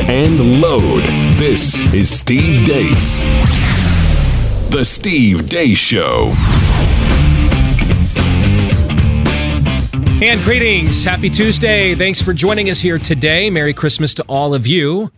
and load. This is Steve Deace. The Steve Deace Show. And greetings. Happy Tuesday. Thanks for joining us here today. Merry Christmas to all of you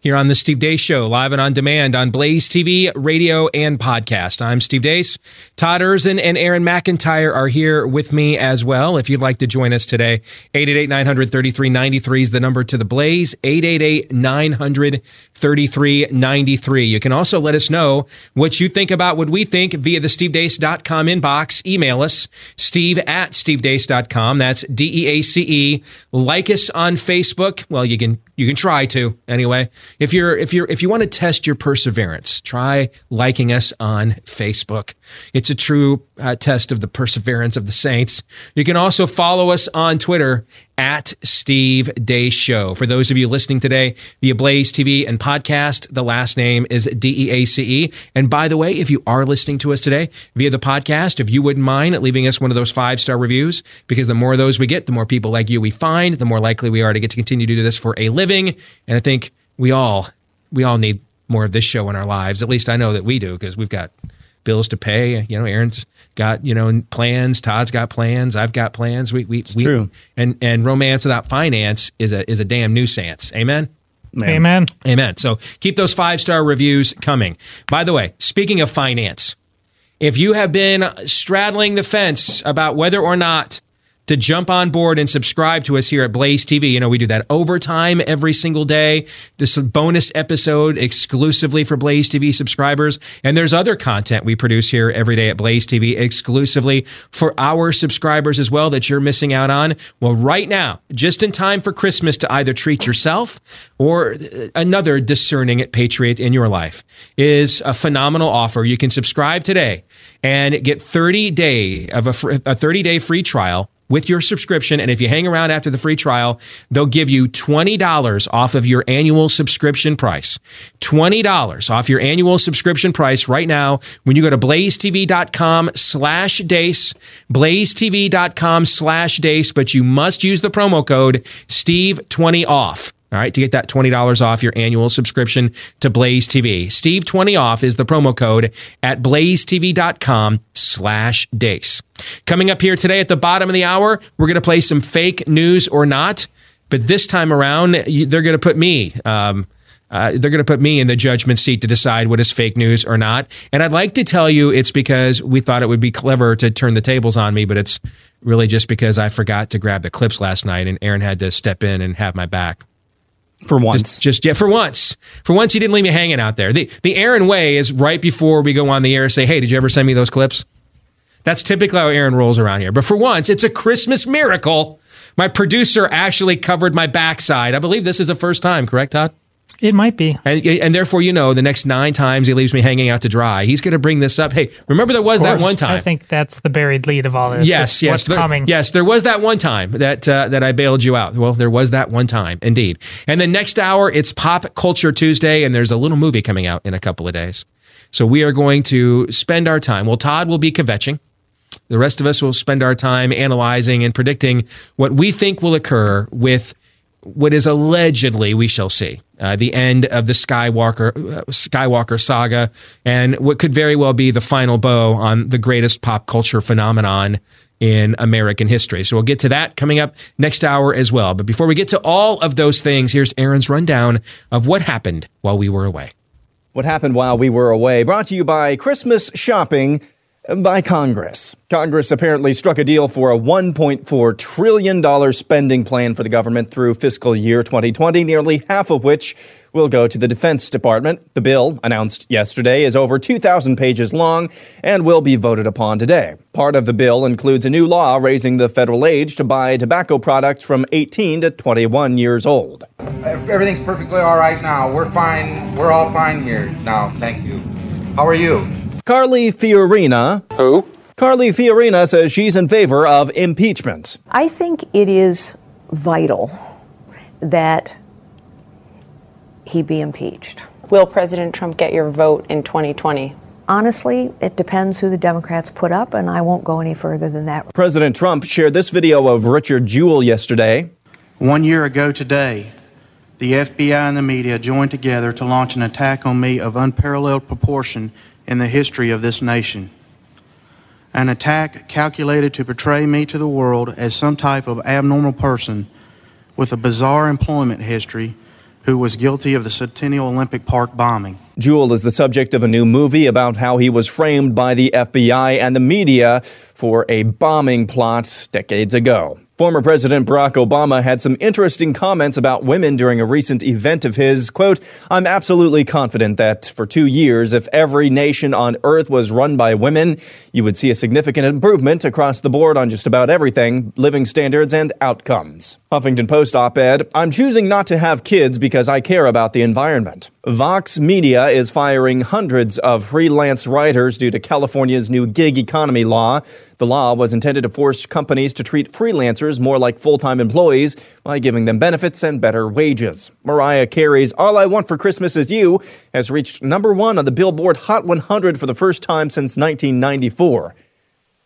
here on the Steve Deace Show, live and on demand on Blaze TV, radio, and podcast. I'm Steve Deace. Todd Erzen and Aaron McIntyre are here with me as well. If you'd like to join us today, 888-900-3393 is the number to the Blaze, 888-900-3393. You can also let us know what you think about what we think via the stevedeace.com inbox. Email us, steve at stevedeace.com. That's D-E-A-C-E. Like us on Facebook. Well, you can you can try to anyway. If you're if you're if you want to test your perseverance, try liking us on Facebook. It's a true uh, test of the perseverance of the saints. You can also follow us on Twitter at Steve Day Show. For those of you listening today via Blaze TV and podcast, the last name is D E A C E. And by the way, if you are listening to us today via the podcast, if you wouldn't mind leaving us one of those five star reviews, because the more of those we get, the more people like you we find, the more likely we are to get to continue to do this for a living. And I think we all we all need more of this show in our lives. At least I know that we do because we've got bills to pay. You know, Aaron's got you know plans. Todd's got plans. I've got plans. We we, we true. And and romance without finance is a is a damn nuisance. Amen. Amen. Amen. So keep those five star reviews coming. By the way, speaking of finance, if you have been straddling the fence about whether or not to jump on board and subscribe to us here at Blaze TV. You know, we do that overtime every single day. This bonus episode exclusively for Blaze TV subscribers. And there's other content we produce here every day at Blaze TV exclusively for our subscribers as well that you're missing out on. Well, right now, just in time for Christmas to either treat yourself or another discerning patriot in your life is a phenomenal offer. You can subscribe today and get 30 day of a, a 30 day free trial with your subscription. And if you hang around after the free trial, they'll give you $20 off of your annual subscription price. $20 off your annual subscription price right now when you go to blazetv.com slash deace, blazetv.com slash deace, but you must use the promo code Steve20 off. All right, to get that $20 off your annual subscription to Blaze TV. Steve20 off is the promo code at blazetv.com slash deace. Coming up here today at the bottom of the hour, we're going to play some fake news or not. But this time around, they're going to put me, um, uh, they're going to put me in the judgment seat to decide what is fake news or not. And I'd like to tell you it's because we thought it would be clever to turn the tables on me, but it's really just because I forgot to grab the clips last night and Aaron had to step in and have my back. For once. Just, just, yeah, for once. For once, he didn't leave me hanging out there. The the Aaron way is right before we go on the air say, hey, did you ever send me those clips? That's typically how Aaron rolls around here. But for once, it's a Christmas miracle. My producer actually covered my backside. I believe this is the first time, correct, Todd? It might be. And, and therefore, you know, the next nine times he leaves me hanging out to dry, he's going to bring this up. Hey, remember there was that one time. I think that's the buried lead of all this. Yes, It's yes. What's there, coming? Yes, there was that one time that uh, that I bailed you out. Well, there was that one time, indeed. And then next hour, it's Pop Culture Tuesday, and there's a little movie coming out in a couple of days. So we are going to spend our time. Well, Todd will be kvetching. The rest of us will spend our time analyzing and predicting what we think will occur with what is allegedly we shall see uh, the end of the Skywalker uh, Skywalker saga and what could very well be the final bow on the greatest pop culture phenomenon in American history. So we'll get to that coming up next hour as well. But before we get to all of those things, here's Aaron's rundown of what happened while we were away. What happened while we were away? Brought to you by Christmas shopping by Congress. Congress apparently struck a deal for a $1.4 trillion spending plan for the government through fiscal year 2020, nearly half of which will go to the Defense Department. The bill, announced yesterday, is over 2,000 pages long and will be voted upon today. Part of the bill includes a new law raising the federal age to buy tobacco products from 18 to 21 years old. Everything's perfectly all right now. We're fine. We're all fine here now. Thank you. How are you? Carly Fiorina. Who? Carly Fiorina says she's in favor of impeachment. I think it is vital that he be impeached. Will President Trump get your vote in 2020? Honestly, it depends who the Democrats put up, and I won't go any further than that. President Trump shared this video of Richard Jewell yesterday. One year ago today, the FBI and the media joined together to launch an attack on me of unparalleled proportion in the history of this nation. An attack calculated to portray me to the world as some type of abnormal person with a bizarre employment history who was guilty of the Centennial Olympic Park bombing. Jewell is the subject of a new movie about how he was framed by the FBI and the media for a bombing plot decades ago. Former President Barack Obama had some interesting comments about women during a recent event of his. Quote, I'm absolutely confident that for two years, if every nation on earth was run by women, you would see a significant improvement across the board on just about everything, living standards and outcomes. Huffington Post op ed I'm choosing not to have kids because I care about the environment. Vox Media is firing hundreds of freelance writers due to California's new gig economy law. The law was intended to force companies to treat freelancers more like full time employees by giving them benefits and better wages. Mariah Carey's All I Want for Christmas Is You has reached number one on the Billboard Hot 100 for the first time since 1994.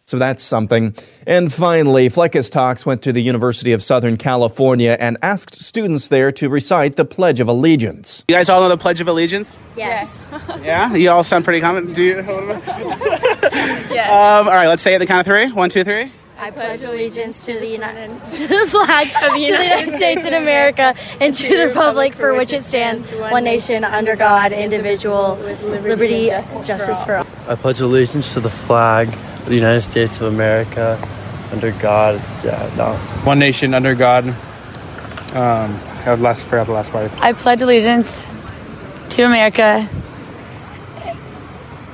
So that's something. And finally, Fleckis Talks went to the University of Southern California and asked students there to recite the Pledge of Allegiance. You guys all know the Pledge of Allegiance? Yes. Yeah? You all sound pretty common. Do you? yes. Um, all right, let's say it at the count of three. One, two, three. I pledge allegiance to the United to the flag of the United States of America and to the republic for which it stands, one nation under God, individual, with liberty, justice for all. I pledge allegiance to the flag of the United States of America, under God. Yeah, no. One nation under God. Um, I have last forgot the last part. I pledge allegiance to America.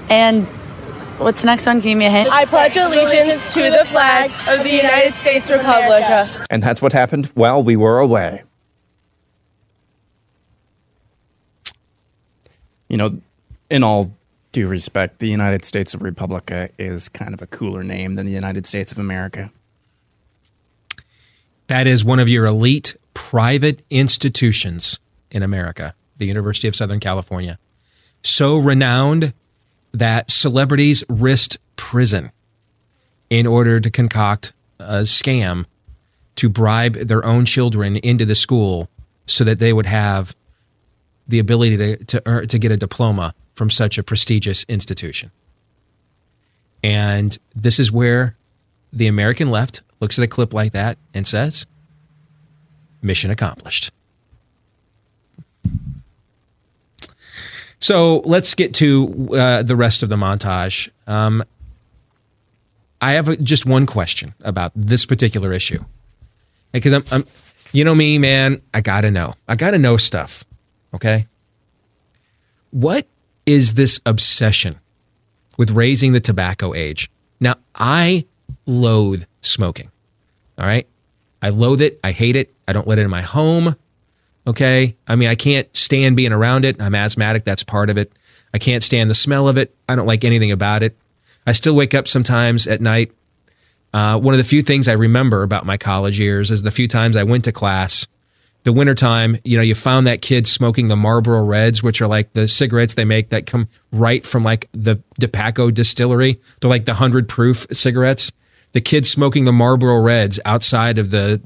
And what's the next one? Give me a hint? I pledge allegiance to the flag of the United States Republic. And that's what happened while we were away. You know, in all due respect, the United States of Republica is kind of a cooler name than the United States of America. That is one of your elite private institutions in America, the University of Southern California. So renowned that celebrities risked prison in order to concoct a scam to bribe their own children into the school so that they would have the ability to, to, earn, to get a diploma from such a prestigious institution. And this is where the American left looks at a clip like that and says, mission accomplished. So let's get to uh, the rest of the montage. Um, I have a, just one question about this particular issue because I'm, I'm, you know me, man. I gotta know. I gotta know stuff. Okay. What is this obsession with raising the tobacco age? Now, I loathe smoking. All right. I loathe it. I hate it. I don't let it in my home. Okay. I mean, I can't stand being around it. I'm asthmatic. That's part of it. I can't stand the smell of it. I don't like anything about it. I still wake up sometimes at night. Uh, one of the few things I remember about my college years is the few times I went to class. The wintertime, you know, you found that kid smoking the Marlboro Reds, which are like the cigarettes they make that come right from like the DePaco distillery. They're like the 100 proof cigarettes. The kid smoking the Marlboro Reds outside of the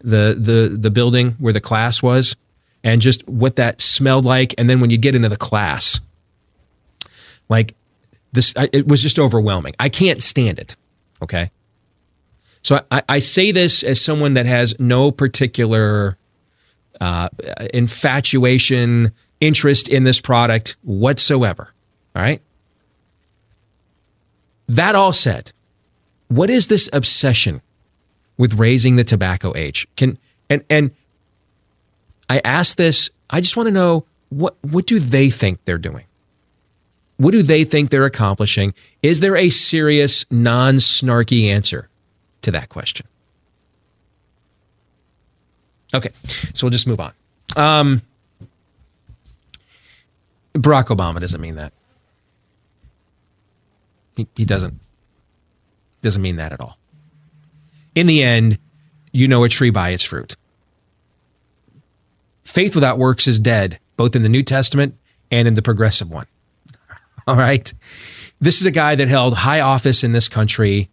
the the the building where the class was and just what that smelled like and then when you get into the class like this it was just overwhelming i can't stand it okay so i, I say this as someone that has no particular uh, infatuation interest in this product whatsoever all right that all said what is this obsession with raising the tobacco age. Can and and I ask this, I just want to know what what do they think they're doing? What do they think they're accomplishing? Is there a serious non-snarky answer to that question? Okay, so we'll just move on. Um, Barack Obama doesn't mean that. He, he doesn't doesn't mean that at all in the end, you know a tree by its fruit. Faith without works is dead, both in the New Testament and in the progressive one. All right. This is a guy that held high office in this country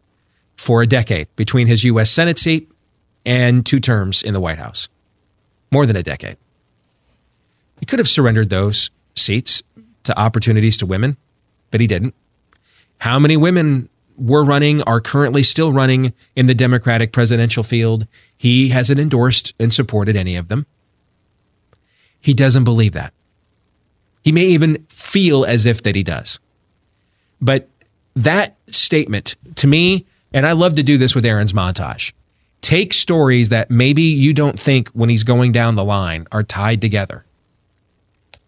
for a decade between his U.S. Senate seat and two terms in the White House. More than a decade. He could have surrendered those seats to opportunities to women, but he didn't. How many women were running, are currently still running in the Democratic presidential field? He hasn't endorsed and supported any of them. He doesn't believe that. He may even feel as if that he does. But that statement to me, and I love to do this with Aaron's montage, take stories that maybe you don't think when he's going down the line are tied together,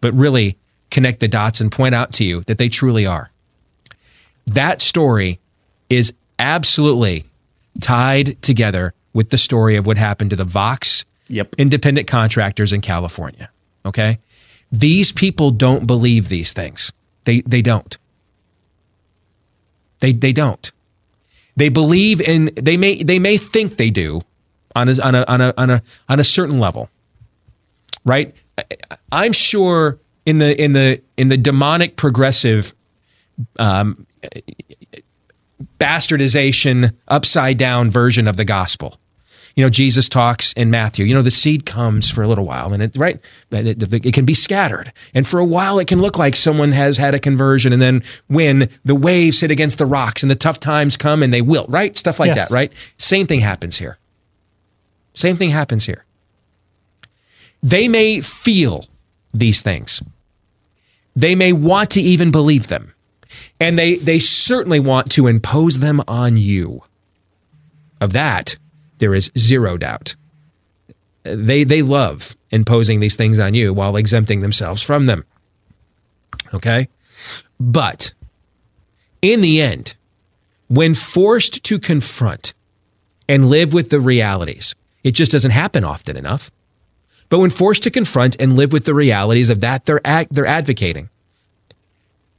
but really connect the dots and point out to you that they truly are. That story is absolutely tied together with the story of what happened to the Vox yep. independent contractors in California. Okay? These people don't believe these things. They they don't. They they don't. They believe in they may they may think they do on a on a on a on a on a certain level. Right? I'm sure in the in the in the demonic progressive um, bastardization upside down version of the gospel you know jesus talks in matthew you know the seed comes for a little while and it right it, it, can be scattered. And for a while it can look like someone has had a conversion and then when the waves hit against the rocks and the tough times come and they will, right? Stuff like yes. that right? Same thing happens here. Same thing happens here. They may feel these things. They may want to even believe them. And they they certainly want to impose them on you. Of that there is zero doubt. They, they love imposing these things on you while exempting themselves from them. Okay? But in the end, when forced to confront and live with the realities, it just doesn't happen often enough. But when forced to confront and live with the realities of that they're ad- they're advocating,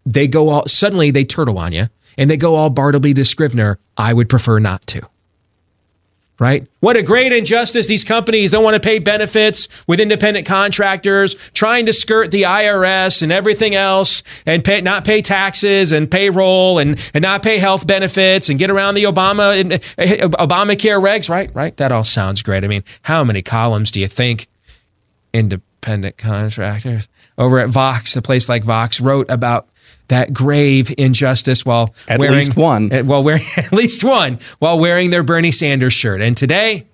they go all suddenly they turtle on you and they go all Bartleby the Scrivener. I would prefer not to right? What a great injustice. These companies don't want to pay benefits with independent contractors, trying to skirt the IRS and everything else and pay, not pay taxes and payroll and, and not pay health benefits and get around the Obama, eh, Obamacare regs, right? Right. That all sounds great. I mean, how many columns do you think independent contractors over at Vox, a place like Vox, wrote about that grave injustice while at wearing least one. While wearing at least one while wearing their Bernie Sanders shirt. And today,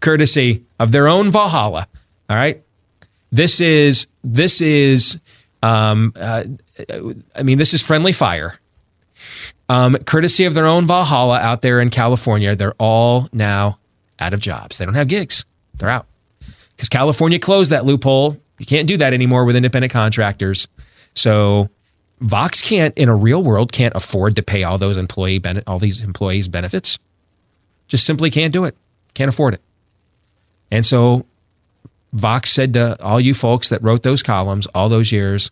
courtesy of their own Valhalla, all right, this is this is um, uh, I mean this is friendly fire. Um, courtesy of their own Valhalla out there in California, they're all now out of jobs. They don't have gigs. They're out because California closed that loophole. You can't do that anymore with independent contractors. So Vox can't, in a real world, can't afford to pay all those employee all these employees benefits. Just simply can't do it. Can't afford it. And so Vox said to all you folks that wrote those columns all those years,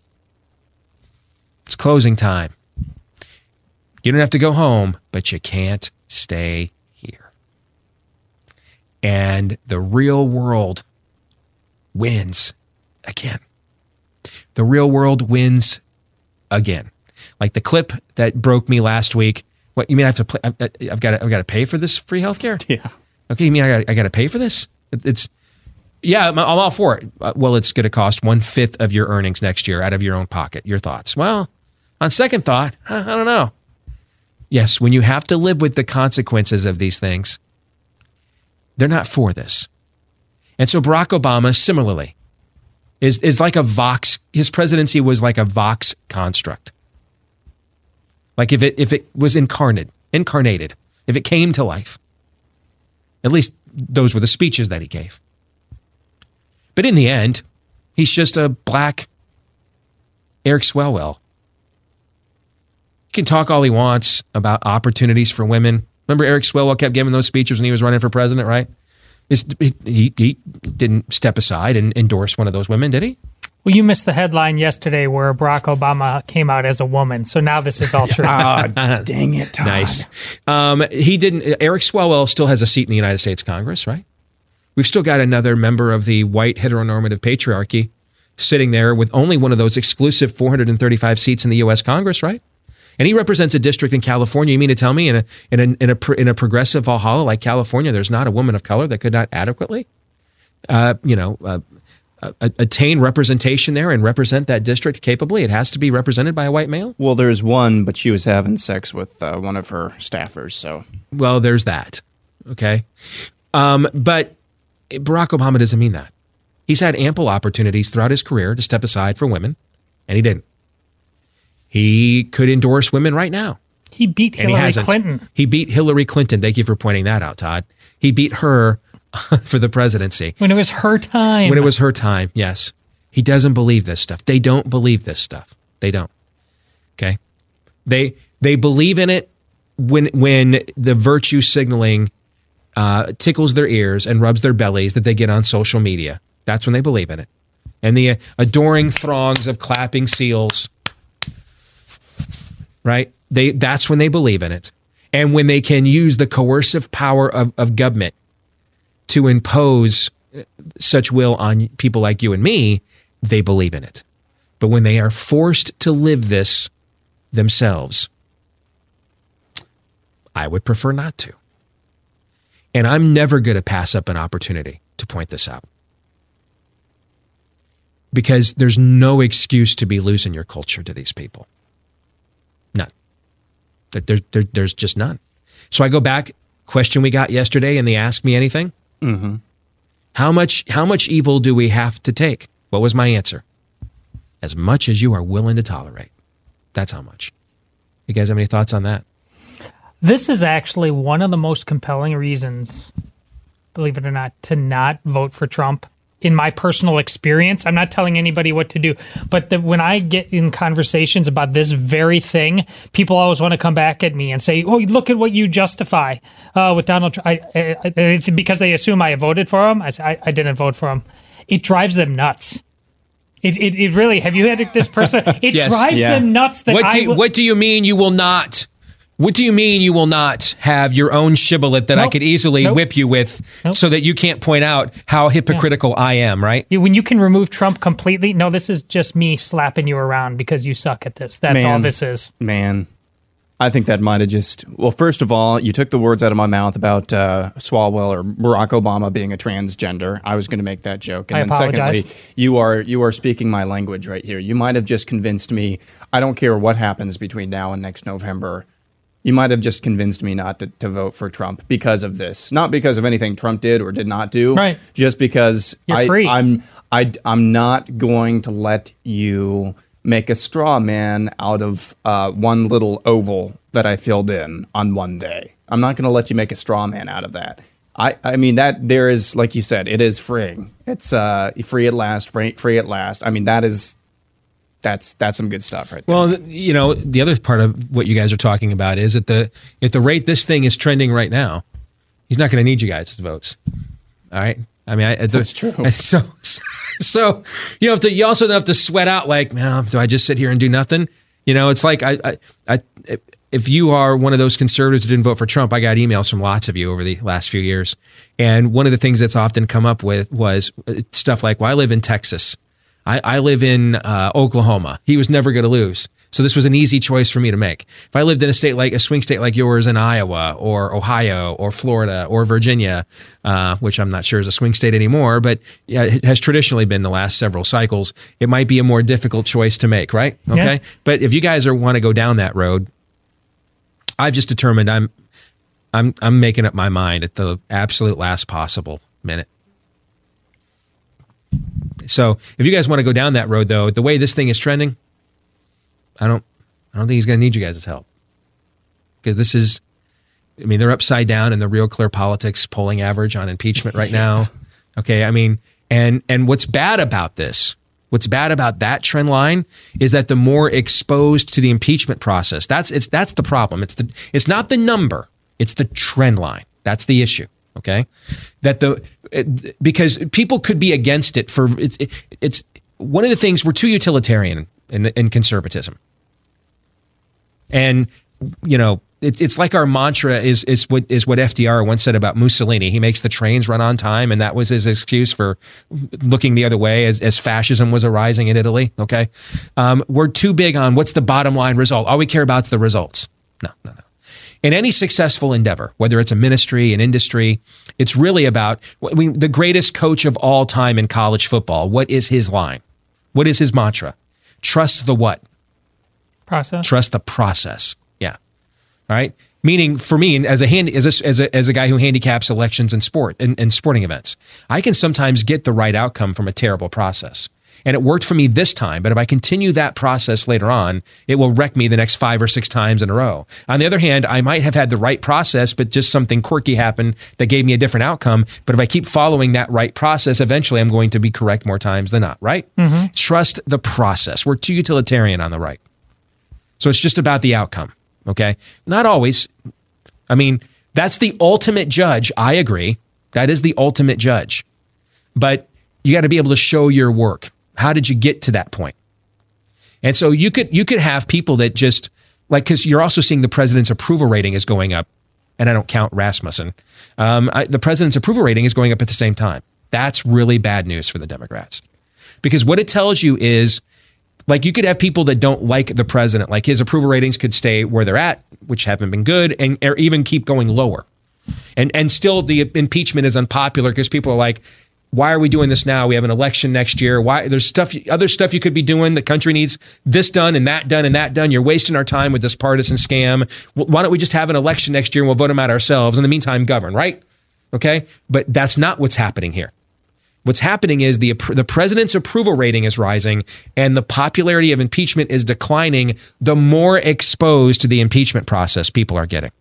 it's closing time. You don't have to go home, but you can't stay here. And the real world wins again. The real world wins again. Like the clip that broke me last week. What you mean? I have to play? I've, I've got to, I've got to pay for this free healthcare. Yeah. Okay. You mean I got, I got to pay for this? It's yeah. I'm, I'm all for it. Uh, well, it's going to cost one fifth of your earnings next year out of your own pocket. Your thoughts? Well, on second thought, I don't know. Yes, when you have to live with the consequences of these things, they're not for this. And so Barack Obama, similarly, is, is like a Vox. His presidency was like a Vox construct. Like if it if it was incarnate, incarnated, if it came to life. At least those were the speeches that he gave. But in the end, he's just a black Eric Swalwell. He can talk all he wants about opportunities for women. Remember Eric Swalwell kept giving those speeches when he was running for president, right? He, he didn't step aside and endorse one of those women, did he? Well, you missed the headline yesterday where Barack Obama came out as a woman. So now this is all true. ah, dang it, Todd. Nice. Um, he didn't. Eric Swalwell still has a seat in the United States Congress, right? We've still got another member of the white heteronormative patriarchy sitting there with only one of those exclusive 435 seats in the U.S. Congress, right? And he represents a district in California. You mean to tell me in a in a in a, in a progressive Valhalla like California, there's not a woman of color that could not adequately, uh, you know, uh, a- attain representation there and represent that district capably, it has to be represented by a white male. Well, there's one, but she was having sex with uh, one of her staffers. So, Well, there's that. Okay. Um, but Barack Obama doesn't mean that. He's had ample opportunities throughout his career to step aside for women, and he didn't. He could endorse women right now. He beat and Hillary hasn't. Clinton. He beat Hillary Clinton. Thank you for pointing that out, Todd. He beat her for the presidency when it was her time. when it was her time. Yes. He doesn't believe this stuff. They don't believe this stuff. They don't. Okay? They they believe in it when when the virtue signaling uh, tickles their ears and rubs their bellies that they get on social media. That's when they believe in it. And the adoring throngs of clapping seals, right? They that's when they believe in it. And when they can use the coercive power of, of government to impose such will on people like you and me, they believe in it. But when they are forced to live this themselves, I would prefer not to. And I'm never going to pass up an opportunity to point this out. Because there's no excuse to be losing your culture to these people. None. There- there- there- there's just none. So I go back, question we got yesterday and they Ask Me Anything. mm-hmm. How much how much evil do we have to take? What was my answer? As much as you are willing to tolerate. That's how much. You guys have any thoughts on that? This is actually one of the most compelling reasons, believe it or not, to not vote for Trump. In my personal experience, I'm not telling anybody what to do, but the, when I get in conversations about this very thing, people always want to come back at me and say, "Oh, look at what you justify uh, with Donald Trump." I, I, I, it's because they assume I voted for him. I, say, I, I didn't vote for him. It drives them nuts. It, it, it really. Have you had this person? It Yes. drives them nuts that what do I. you, will- what do you mean you will not? What do you mean you will not have your own shibboleth that I could easily Nope. whip you with so that you can't point out how hypocritical I am, right? When you can remove Trump completely, no, this is just me slapping you around because you suck at this. That's all this is. Man, I think that might have just. Well, first of all, you took the words out of my mouth about uh, Swalwell or Barack Obama being a transgender. I was going to make that joke, and I then apologize. secondly, you are you are speaking my language right here. You might have just convinced me. I don't care what happens between now and next November. You might have just convinced me not to, to vote for Trump because of this, not because of anything Trump did or did not do. Right. Just because You're I, free. I'm I, I'm not going to let you make a straw man out of uh, one little oval that I filled in on one day. I'm not going to let you make a straw man out of that. I, I mean that there is like you said, it is freeing. It's uh, free at last, free, free at last. I mean that is that's that's some good stuff right there. Well, you know, the other part of what you guys are talking about is at the at the rate this thing is trending right now, he's not going to need you guys' votes. All right. I mean, I, the, That's true. So, so you have to. You also don't have to sweat out like, man, do I just sit here and do nothing? You know, it's like I, I, I if you are one of those conservatives who didn't vote for Trump, I got emails from lots of you over the last few years, and one of the things that's often come up with was uh, stuff like, "Well, I live in Texas." I, I live in uh, Oklahoma. He was never going to lose. So this was an easy choice for me to make. If I lived in a state like a swing state like yours in Iowa or Ohio or Florida or Virginia, uh, which I'm not sure is a swing state anymore, but yeah, it has traditionally been the last several cycles, it might be a more difficult choice to make, right? Okay. Yeah. But if you guys are want to go down that road, I've just determined I'm I'm I'm making up my mind at the absolute last possible minute. So if you guys want to go down that road, though, the way this thing is trending, I don't, I don't think he's going to need you guys' help because this is, I mean, they're upside down in the Real Clear Politics polling average on impeachment right now. Okay, I mean, and and what's bad about this? What's bad about that trend line is that the more exposed to the impeachment process, that's it's that's the problem. It's the it's not the number, it's the trend line. That's the issue. Okay, that the because people could be against it for it's it's one of the things we're too utilitarian in in conservatism, and you know it's it's like our mantra is is what is what FDR once said about Mussolini. He makes the trains run on time, and that was his excuse for looking the other way as, as fascism was arising in Italy. Okay, um, we're too big on what's the bottom line result. All we care about is the results. No, no, no. In any successful endeavor, whether it's a ministry, an industry, it's really about I mean, the greatest coach of all time in college football. What is his line? What is his mantra? Trust the what? Process. Trust the process. Yeah. All right. Meaning for me, as a hand, as a, as a, as a guy who handicaps elections and sport and, and sporting events, I can sometimes get the right outcome from a terrible process. And it worked for me this time, but if I continue that process later on, it will wreck me the next five or six times in a row. On the other hand, I might have had the right process, but just something quirky happened that gave me a different outcome. But if I keep following that right process, eventually I'm going to be correct more times than not, right? Mhm. Trust the process. We're too utilitarian on the right. So it's just about the outcome. Okay. Not always. I mean, that's the ultimate judge. I agree. That is the ultimate judge. But you got to be able to show your work. How did you get to that point? And so you could you could have people that just like because you're also seeing the president's approval rating is going up, and I don't count Rasmussen. Um, I, the president's approval rating is going up at the same time. That's really bad news for the Democrats because what it tells you is like you could have people that don't like the president, like his approval ratings could stay where they're at, which haven't been good, and or even keep going lower. And and still the impeachment is unpopular because people are like, why are we doing this now? We have an election next year. Why there's stuff other stuff you could be doing. The country needs this done and that done and that done. You're wasting our time with this partisan scam. Why don't we just have an election next year and we'll vote them out ourselves? In the meantime, govern, right? Okay? But that's not what's happening here. What's happening is the the president's approval rating is rising and the popularity of impeachment is declining the more exposed to the impeachment process people are getting.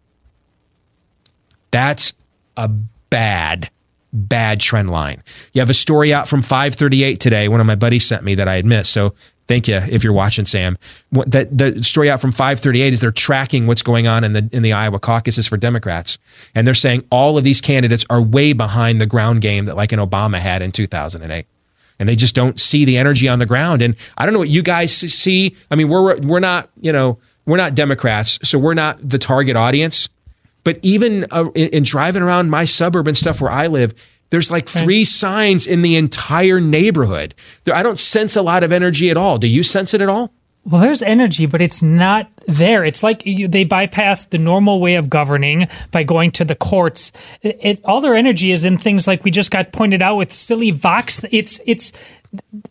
That's a bad bad trend line. You have a story out from 538 today one of my buddies sent me that I had missed. So thank you if you're watching Sam. What that the story out from 538 is they're tracking what's going on in the in the Iowa caucuses for Democrats and they're saying all of these candidates are way behind the ground game that like an Obama had in 2008 and they just don't see the energy on the ground. And I don't know what you guys see. I mean, we're we're not you know we're not Democrats, so we're not the target audience. But even uh, in, in driving around my suburb and stuff where I live, there's like three signs in the entire neighborhood. There, I don't sense a lot of energy at all. Do you sense it at all? Well, there's energy, but it's not there. It's like you, they bypass the normal way of governing by going to the courts. It, it- all their energy is in things like we just got pointed out with silly Vox. It's it's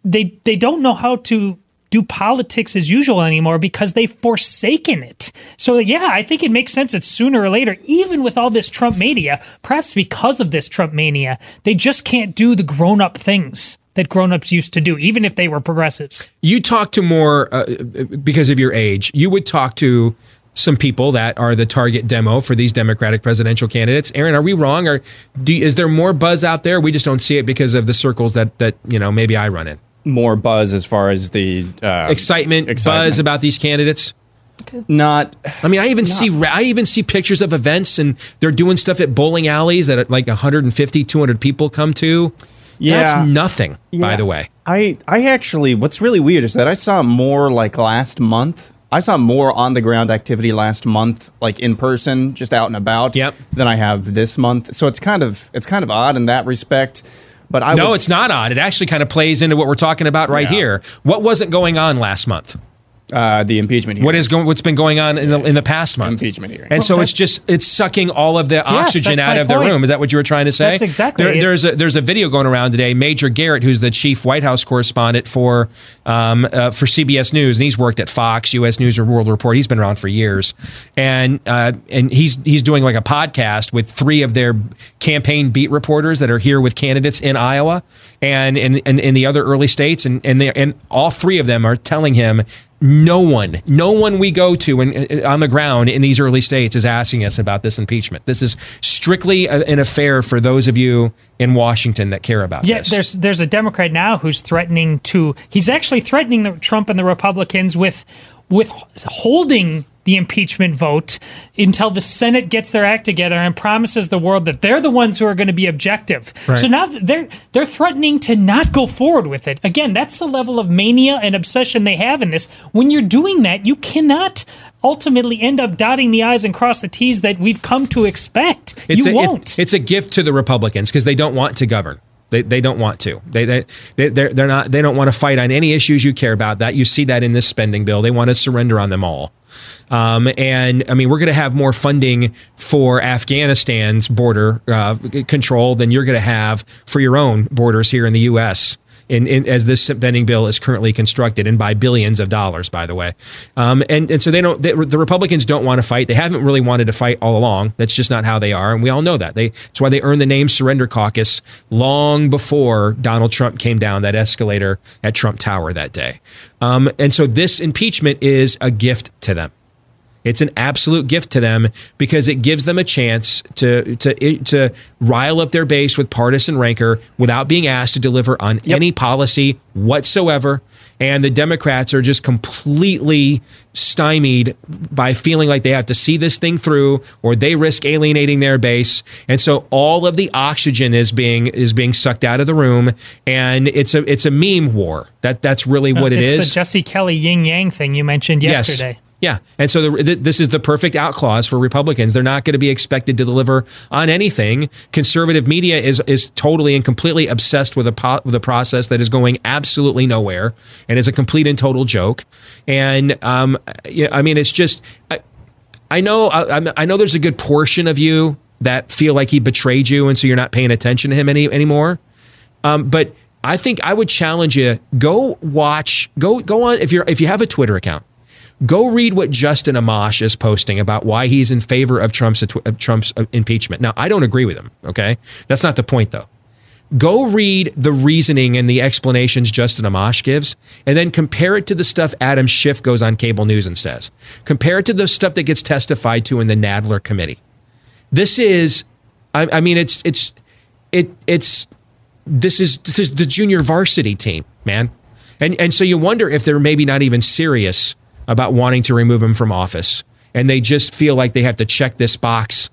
they they don't know how to do politics as usual anymore because they've forsaken it. So yeah, I think it makes sense that sooner or later, even with all this Trump mania, perhaps because of this Trump mania, they just can't do the grown up things that grown ups used to do, even if they were progressives. You talk to more uh, because of your age. You would talk to some people that are the target demo for these Democratic presidential candidates. Aaron, are we wrong, or do, is there more buzz out there? We just don't see it because of the circles that that you know maybe I run in. More buzz as far as the uh, Excitement, buzz about these candidaats. Not. I mean, I even see I even see pictures of events, and they're doing stuff at bowling alleys that like 150, 200 people come to. Yeah. That's nothing, by the way. I I actually what's really weird is that I saw more like last month. I saw more on the ground activity last month, like in person, just out and about, yep. than I have this month. So it's kind of it's kind of odd in that respect. But I no, it's not odd. It actually kind of plays into what we're talking about right Yeah. here. What wasn't going on last month? Uh, the impeachment. What is going? What's been going on in the, in the past month? Impeachment hearing. And so it's just it's sucking all of the oxygen that's out my of the room. Is that what you were trying to say? That's exactly There, there's a there's a video going around today. Major Garrett, who's the chief White House correspondent for um, uh, for CBS News, and he's worked at Fox, U.S. News or World Report. He's been around for years, and uh, and he's he's doing like a podcast with three of their campaign beat reporters that are here with candidates in Iowa and in in, in the other early states, and and they and all three of them are telling him no one, no one we go to and uh, on the ground in these early states is asking us about this impeachment. This is strictly a, an affair for those of you in Washington that care about Yeah, this. there's there's a Democrat now who's threatening to. He's actually threatening the Trump and the Republicans with with holding the impeachment vote until the Senate gets their act together and promises the world that they're the ones who are going to be objective. Right. So now they're they're threatening to not go forward with it. Again, that's the level of mania and obsession they have in this. When you're doing that, you cannot ultimately end up dotting the i's and cross the t's that we've come to expect. It's you a, won't. It's, it's a gift to the Republicans because they don't want to govern. They, they don't want to. They they they they're, they're not. They don't want to fight on any issues you care about. That you see that in this spending bill. They want to surrender on them all. Um, and I mean, we're going to have more funding for Afghanistan's border uh, control than you're going to have for your own borders here in the U.S in, in, as this spending bill is currently constructed, and by billions of dollars, by the way. Um, and and so they don't. They, the Republicans don't want to fight. They haven't really wanted to fight all along. That's just not how they are, and we all know that. They that's why they earned the name Surrender Caucus long before Donald Trump came down that escalator at Trump Tower that day. Um, and so this impeachment is a gift to them. It's an absolute gift to them because it gives them a chance to to to rile up their base with partisan rancor without being asked to deliver on yep. any policy whatsoever. And the Democrats are just completely stymied by feeling like they have to see this thing through, or they risk alienating their base. And so all of the oxygen is being is being sucked out of the room, and it's a it's a meme war. That that's really what uh, it is. The Jesse Kelly yin yang thing you mentioned yesterday. Yes. Yeah. And so the, this is the perfect out clause for Republicans. They're not going to be expected to deliver on anything. Conservative media is is totally and completely obsessed with a po- with a process that is going absolutely nowhere and is a complete and total joke. And um, I mean, it's just I, I know I, I know there's a good portion of you that feel like he betrayed you, and so you're not paying attention to him any anymore. Um, but I think I would challenge you: go watch, go go on if you're if you have a Twitter account Go read what Justin Amash is posting about why he's in favor of Trump's uh, of Trump's uh, impeachment. Now, I don't agree with him. Okay, that's not the point though. Go read the reasoning and the explanations Justin Amash gives, and then compare it to the stuff Adam Schiff goes on cable news and says. Compare it to the stuff that gets testified to in the Nadler committee. This is, I, I mean, it's it's it it's this is this is the junior varsity team, man. And and so you wonder if they're maybe not even serious about wanting to remove him from office. And they just feel like they have to check this box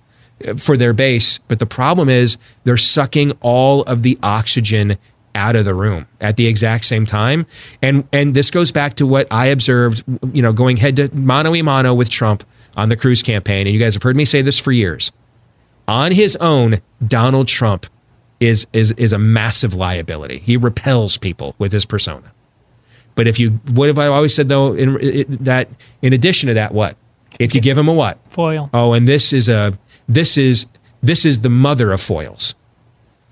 uh, for their base. But the problem is they're sucking all of the oxygen out of the room at the exact same time. And and this goes back to what I observed, you know, going head to mano a mano with Trump on the Cruz campaign. And you guys have heard me say this for years. On his own, Donald Trump is is is a massive liability. He repels people with his persona. But if you, what have I always said though? In, it, that in addition to that, what if you give him a what foil? Oh, and this is a this is this is the mother of foils.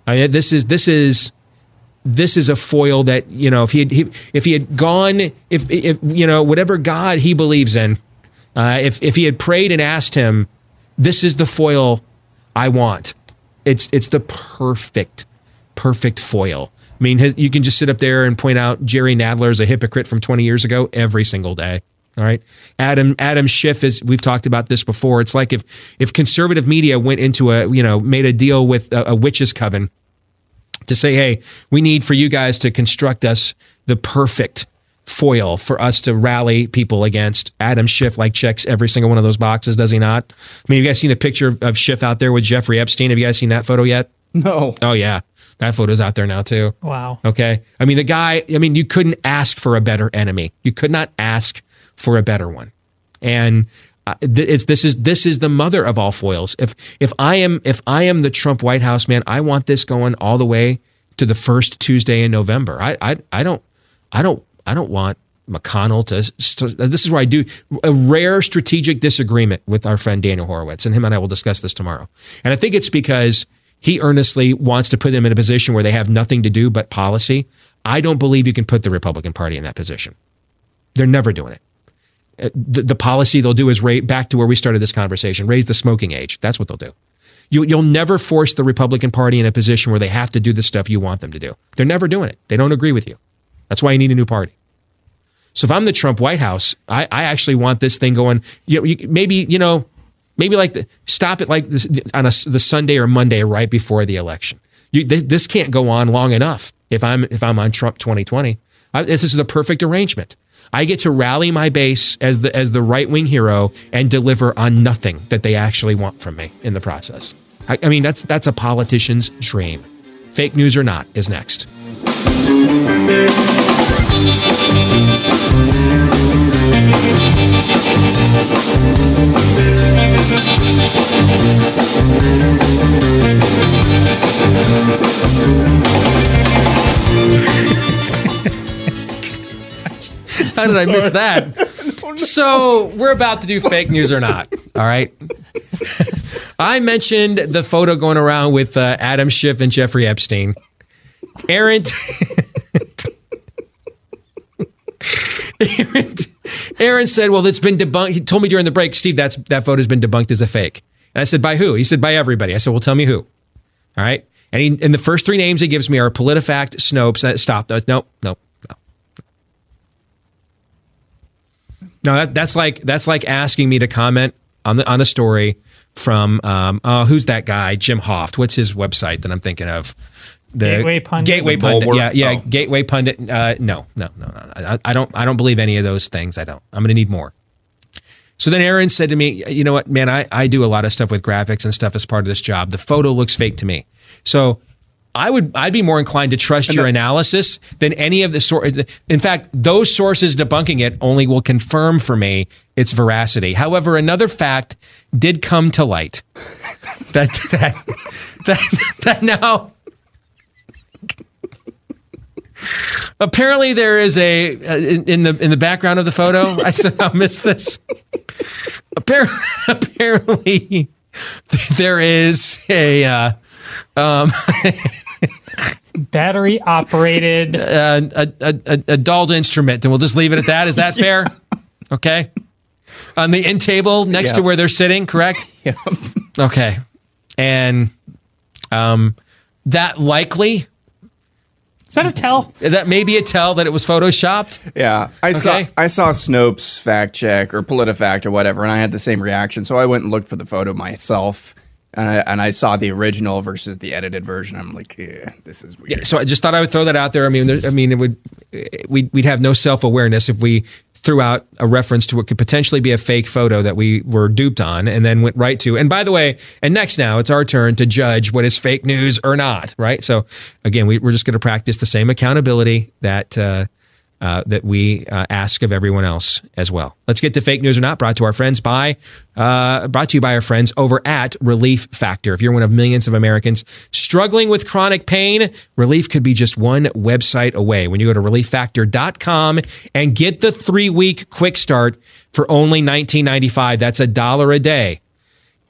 I mean, this is this is this is a foil that you know if he, had, he if he had gone if if you know whatever God he believes in, uh, if if he had prayed and asked him, this is the foil I want. It's it's the perfect perfect foil I mean, his, you can just sit up there and point out Jerry Nadler is a hypocrite from 20 years ago every single day. All right. Adam Adam Schiff is we've talked about this before. It's like if if conservative media went into a, you know, made a deal with a, a witch's coven to say, "Hey, we need for you guys to construct us the perfect foil for us to rally people against." Adam Schiff like checks every single one of those boxes, does he not? I mean, have you guys seen the picture of, of Schiff out there with Jeffrey Epstein? Have you guys seen that photo yet? No. Oh yeah. That photo's out there now too. Wow. Okay. I mean, the guy, I mean, you couldn't ask for a better enemy. You could not ask for a better one. And uh, it's this is this is the mother of all foils. If if I am if I am the Trump White House man, I want this going all the way to the first Tuesday in November. I I, I don't I don't I don't want McConnell to, to, This is where I do a rare strategic disagreement with our friend Daniel Horowitz, and him and I will discuss this tomorrow. And I think it's because he earnestly wants to put them in a position where they have nothing to do but policy. I don't believe you can put the Republican Party in that position. They're never doing it. Uh, the, the policy they'll do is raise, back to where we started this conversation raise the smoking age. That's what they'll do. You, you'll never force the Republican Party in a position where they have to do the stuff you want them to do. They're never doing it. They don't agree with you. That's why you need a new party. So if I'm the Trump White House, I, I actually want this thing going. You, you, maybe you know Maybe like the, stop it like this, on a, the Sunday or Monday right before the election. You, this, this, can't go on long enough. If I'm if I'm on Trump 2020, I, this is the perfect arrangement. I get to rally my base as the as the right wing hero and deliver on nothing that they actually want from me in the process. I, I mean that's that's a politician's dream. Fake news or not is next. How did I miss that? So we're about to do fake news or not. All right. I mentioned the photo going around with uh, Adam Schiff and Jeffrey Epstein. Aaron. Aaron, Aaron said, "Well, it's been debunked." He told me during the break, Steve, that's that photo's been debunked as a fake. And I said, "By who?" He said, "By everybody." I said, "Well, tell me who." All right. And, he, and the first three names he gives me are PolitiFact, Snopes. Uh, stop. No, no, no. No, that, that's like that's like asking me to comment on the on a story from um, uh, who's that guy Jim Hoft? What's his website that I'm thinking of? The Gateway Pundit? Gateway The Pundit. Bulwark? Yeah, yeah. Oh. Gateway Pundit. Uh, no, no, no, no. I, I don't. I don't believe any of those things. I don't. I'm going to need more. So then Aaron said to me, you know what, man, I, I do a lot of stuff with graphics and stuff as part of this job. The photo looks fake to me. So I would I'd be more inclined to trust your analysis than any of the sort. In fact, those sources debunking it only will confirm for me its veracity. However, another fact did come to light that that that, that now apparently there is a uh, in, in the in the background of the photo. I somehow missed this. Apparently, apparently there is a. Uh, um, Battery operated. uh, a, a, a, a dulled instrument, and we'll just leave it at that. Is that fair? Okay. On the end table next to where they're sitting, correct? Yeah. Okay. And um, that likely. Is that a tell? That may be a tell that it was photoshopped. Yeah, I saw Okay. I saw Snopes fact check or PolitiFact or whatever, and I had the same reaction. So I went and looked for the photo myself, and I, and I saw the original versus the edited version. I'm like, yeah, this is weird. Yeah, so I just thought I would throw that out there. I mean, there, I mean, it would we'd, we'd have no self awareness if we threw out a reference to what could potentially be a fake photo that we were duped on, and then went right to. And by the way, and next now it's our turn to judge what is fake news or not. Right. So again, we, we're just going to practice the same accountability that. Uh, uh, that we uh, ask of everyone else as well. Let's get to fake news or not. Brought to our friends by, uh, brought to you by our friends over at Relief Factor. If you're one of millions of Americans struggling with chronic pain, relief could be just one website away. When you go to relieffactor.com and get the three week quick start for only $19.95, that's a dollar a day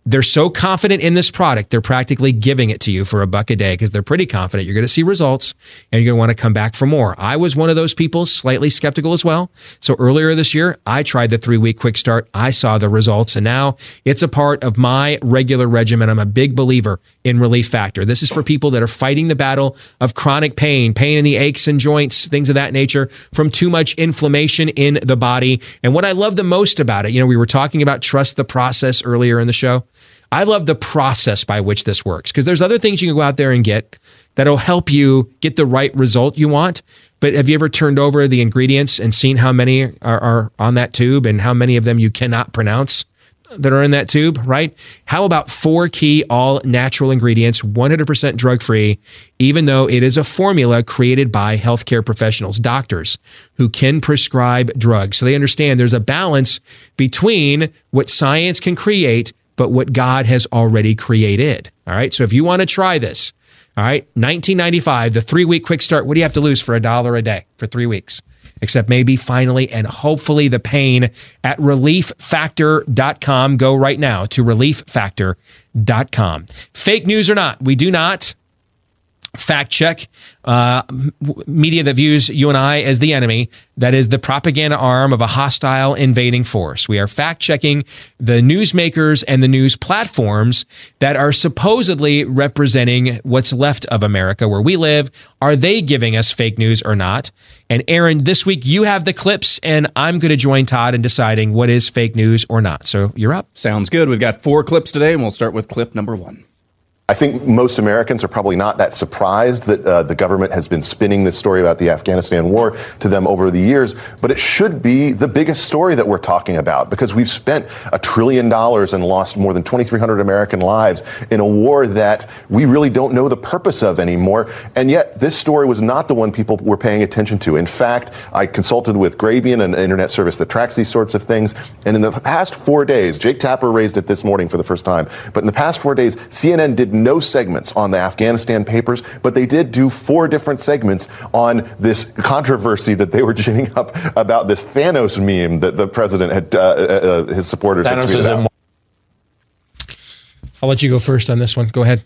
they're so confident in this product, they're practically giving it to you for a buck a day because they're pretty confident you're going to see results and you're going to want to come back for more. I was one of those people, slightly skeptical as well. So earlier this year, I tried the three week quick start. I saw the results and now it's a part of my regular regimen. I'm a big believer in Relief Factor. This is for people that are fighting the battle of chronic pain, pain in the aches and joints, things of that nature from too much inflammation in the body. And what I love the most about it, you know, we were talking about trust the process earlier in the show. I love the process by which this works because there's other things you can go out there and get that'll help you get the right result you want. But have you ever turned over the ingredients and seen how many are, are on that tube and how many of them you cannot pronounce? that are in that tube, right? How about four key all natural ingredients, 100% drug free, even though it is a formula created by healthcare professionals, doctors who can prescribe drugs. So they understand there's a balance between what science can create, but what God has already created. All right. So if you want to try this, all right, 1995, the three week quick start, what do you have to lose for a dollar a day for three weeks? except maybe finally and hopefully the pain at relieffactor.com. Go right now to relieffactor.com. Fake news or not, we do not fact check uh, media that views you and I as the enemy. That is the propaganda arm of a hostile invading force. We are fact checking the newsmakers and the news platforms that are supposedly representing what's left of America where we live. Are they giving us fake news or not? And Aaron, this week you have the clips, and I'm going to join Todd in deciding what is fake news or not. So you're up. Sounds good. We've got four clips today, and we'll start with clip number one. I think most Americans are probably not that surprised that uh, the government has been spinning this story about the Afghanistan war to them over the years, but it should be the biggest story that we're talking about because we've spent a trillion dollars and lost more than 2,300 American lives in a war that we really don't know the purpose of anymore. And yet, this story was not the one people were paying attention to. In fact, I consulted with Grabien, an internet service that tracks these sorts of things, and in the past four days, Jake Tapper raised it this morning for the first time, but in the past four days, CNN did no segments on the Afghanistan papers, but they did do four different segments on this controversy that they were ginning up about this Thanos meme that the president had, uh, uh, uh his supporters Thanos had tweeted out. I'll let you go first on this one. Go ahead.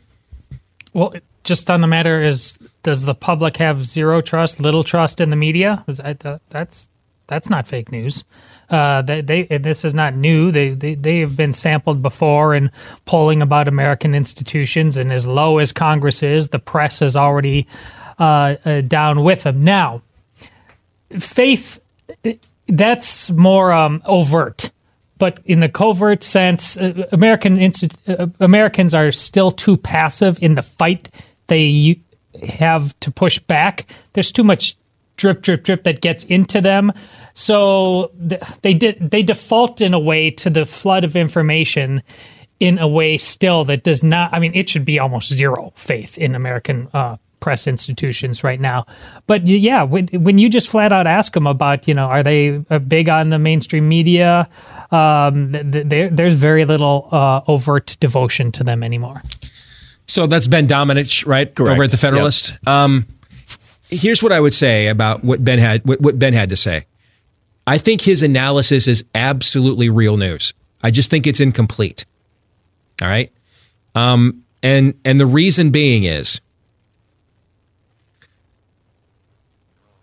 Well, just on the matter is, does the public have zero trust, little trust in the media? That, that's that's not fake news. Uh, they, they, this is not new. They, they they have been sampled before in polling about American institutions, and as low as Congress is, the press is already uh, uh, down with them. Now, faith that's more um, overt, but in the covert sense, uh, American uh, Americans are still too passive in the fight they have to push back. There's too much drip, drip, drip that gets into them. So they did they default in a way to the flood of information in a way still that does not. I mean, it should be almost zero faith in American uh, press institutions right now. But yeah, when, when, you just flat out ask them about, you know, are they uh, big on the mainstream media? Um, th- th- there's very little uh, overt devotion to them anymore. So that's Ben Domenech, right, Correct. over at the Federalist. Yep. Um, here's what I would say about what Ben had what, what Ben had to say. I think his analysis is absolutely real news. I just think it's incomplete. All right, um, and and the reason being is,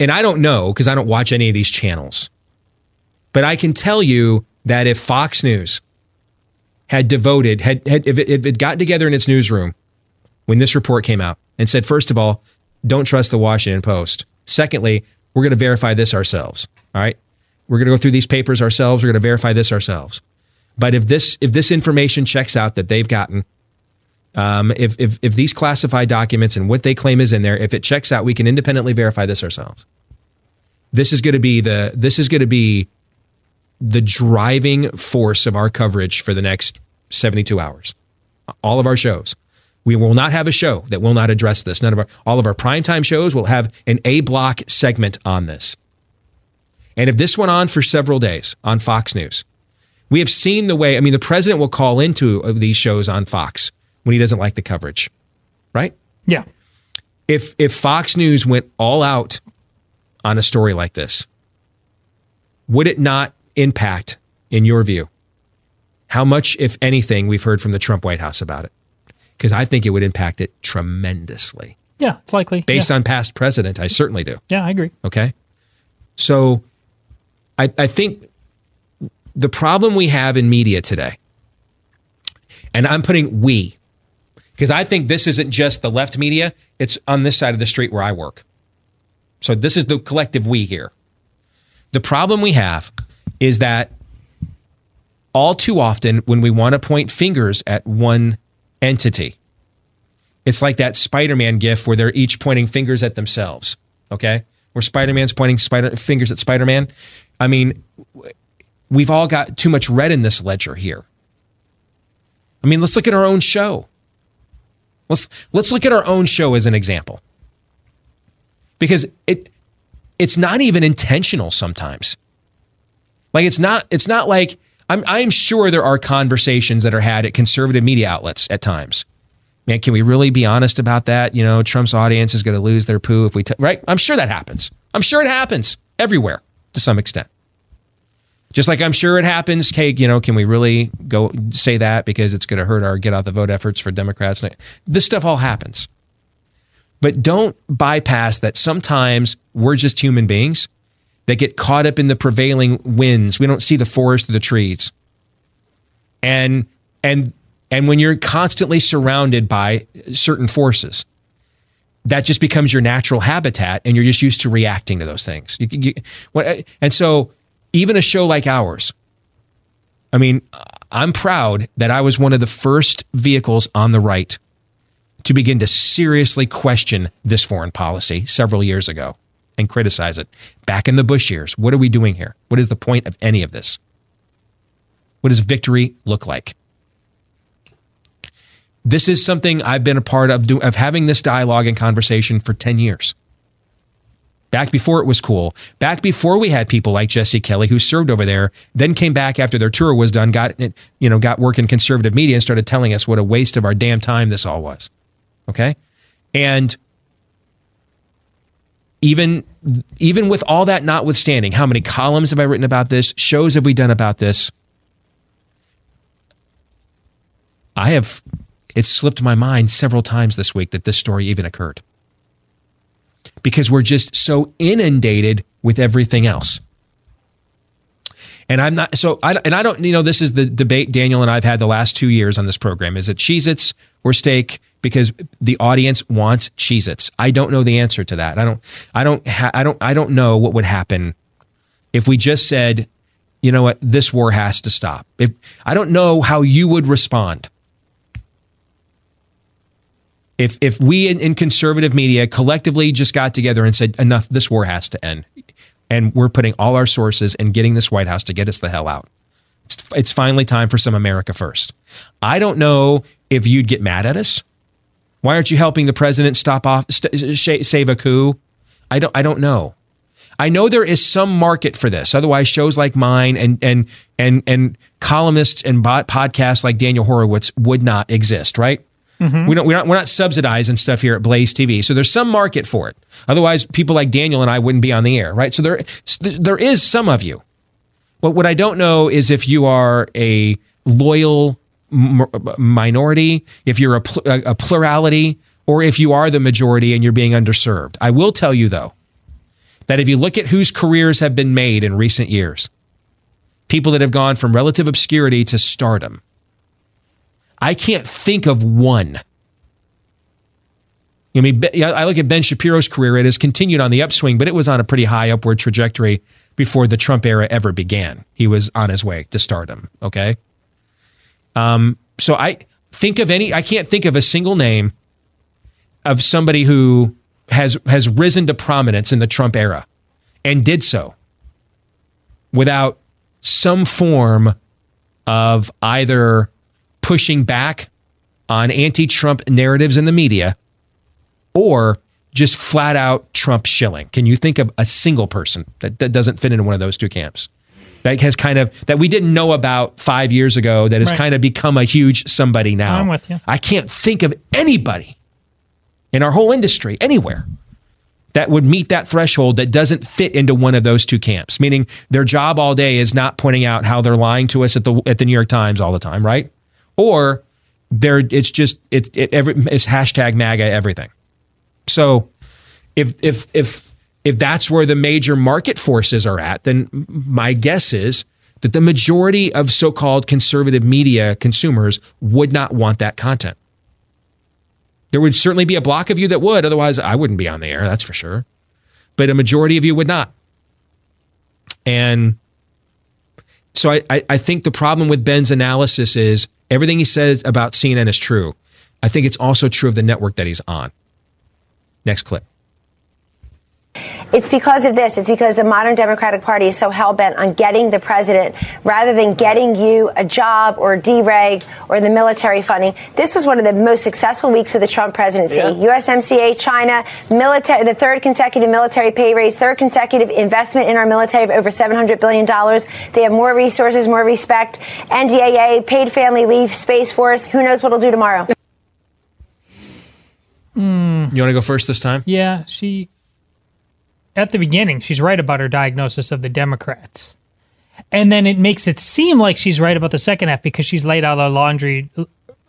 and I don't know because I don't watch any of these channels, but I can tell you that if Fox News had devoted had, had if it, if it got together in its newsroom when this report came out and said, first of all, don't trust the Washington Post. Secondly, we're going to verify this ourselves. All right. We're going to go through these papers ourselves. We're going to verify this ourselves. But if this if this information checks out that they've gotten, um, if, if if these classified documents and what they claim is in there, if it checks out, we can independently verify this ourselves. This is going to be the this is going to be the driving force of our coverage for the next 72 hours. All of our shows. We will not have a show that will not address this. None of our all of our primetime shows will have an A block segment on this. And if this went on for several days on Fox News, we have seen the way, I mean, the president will call into uh, these shows on Fox when he doesn't like the coverage, right? Yeah. If if Fox News went all out on a story like this, would it not impact, in your view, how much, if anything, we've heard from the Trump White House about it? Because I think it would impact it tremendously. Yeah, it's likely. Based yeah. on past precedent, I certainly do. Yeah, I agree. Okay. So I, I think the problem we have in media today, and I'm putting we, because I think this isn't just the left media, it's on this side of the street where I work. So this is the collective we here. The problem we have is that all too often, when we want to point fingers at one entity. It's like that Spider Man gif where they're each pointing fingers at themselves. Okay. Where Spider Man's pointing spider, fingers at Spider Man. I mean, we've all got too much red in this ledger here. I mean, let's look at our own show. Let's let's look at our own show as an example. Because it it's not even intentional sometimes. Like it's not it's not like I'm, I'm sure there are conversations that are had at conservative media outlets at times. Man, can we really be honest about that? You know, Trump's audience is going to lose their poo if we, t- right? I'm sure that happens. I'm sure it happens everywhere to some extent. Just like I'm sure it happens. Hey, you know, can we really go say that because it's going to hurt our get out the vote efforts for Democrats? This stuff all happens. But don't bypass that sometimes we're just human beings that get caught up in the prevailing winds. We don't see the forest or the trees. And and and when you're constantly surrounded by certain forces, that just becomes your natural habitat, and you're just used to reacting to those things. You, you, and so, even a show like ours, I mean, I'm proud that I was one of the first vehicles on the right to begin to seriously question this foreign policy several years ago and criticize it. Back in the Bush years, what are we doing here? What is the point of any of this? What does victory look like? This is something I've been a part of, of having this dialogue and conversation for 10 years. back before it was cool, back before we had people like Jesse Kelly who served over there, then came back after their tour was done, got you know, got work in conservative media and started telling us what a waste of our damn time this all was. Okay? And even even with all that notwithstanding, how many columns have I written about this? Shows have we done about this? I have it's slipped my mind several times this week that this story even occurred. Because we're just so inundated with everything else. And I'm not so I and I don't you know this is the debate Daniel and I've had the last 2 years on this program is it Cheez-Its or steak because the audience wants Cheez-Its. I don't know the answer to that. I don't I don't ha- I don't I don't know what would happen if we just said, you know what, this war has to stop. If I don't know how you would respond. If if we in, in conservative media collectively just got together and said enough this war has to end and we're putting all our sources and getting this White House to get us the hell out. It's, it's finally time for some America first. I don't know if you'd get mad at us. Why aren't you helping the president stop off, st- save a coup? I don't. I don't know. I know there is some market for this. Otherwise, shows like mine and and and and columnists and podcasts like Daniel Horowitz would not exist. Right? Mm-hmm. We don't, we're, not, we're not subsidizing stuff here at Blaze TV. So there's some market for it. Otherwise, people like Daniel and I wouldn't be on the air, right? So there, there is some of you. But what I don't know is if you are a loyal minority, if you're a, pl- a plurality, or if you are the majority and you're being underserved. I will tell you, though, that if you look at whose careers have been made in recent years, people that have gone from relative obscurity to stardom, I can't think of one. I mean, I look at Ben Shapiro's career. It has continued on the upswing, but it was on a pretty high upward trajectory before the Trump era ever began. He was on his way to stardom. Okay. Um, so I think of any, I can't think of a single name of somebody who has has risen to prominence in the Trump era and did so without some form of either pushing back on anti Trump narratives in the media or just flat out Trump shilling. Can you think of a single person that, that doesn't fit into one of those two camps? That has kind of that we didn't know about five years ago that has right. kind of become a huge somebody now. I'm with you. I can't think of anybody in our whole industry anywhere that would meet that threshold that doesn't fit into one of those two camps. Meaning their job all day is not pointing out how they're lying to us at the at the New York Times all the time, right? Or there it's just it, it every it's hashtag MAGA everything. So if if if if that's where the major market forces are at, then my guess is that the majority of so-called conservative media consumers would not want that content. There would certainly be a block of you that would, otherwise I wouldn't be on the air, that's for sure. But a majority of you would not. And so I, I, I think the problem with Ben's analysis is everything he says about CNN is true. I think it's also true of the network that he's on. Next clip. It's because of this. It's because the modern Democratic Party is so hell bent on getting the president rather than getting you a job or a dereg or the military funding. This was one of the most successful weeks of the Trump presidency. Yeah. USMCA, China, military, the third consecutive military pay raise, third consecutive investment in our military of over $700 billion. They have more resources, more respect. NDAA, paid family leave, Space Force. Who knows what it'll do tomorrow? Mm. You want to go first this time? Yeah, she at the beginning, she's right about her diagnosis of the Democrats. And then it makes it seem like she's right about the second half because she's laid out a laundry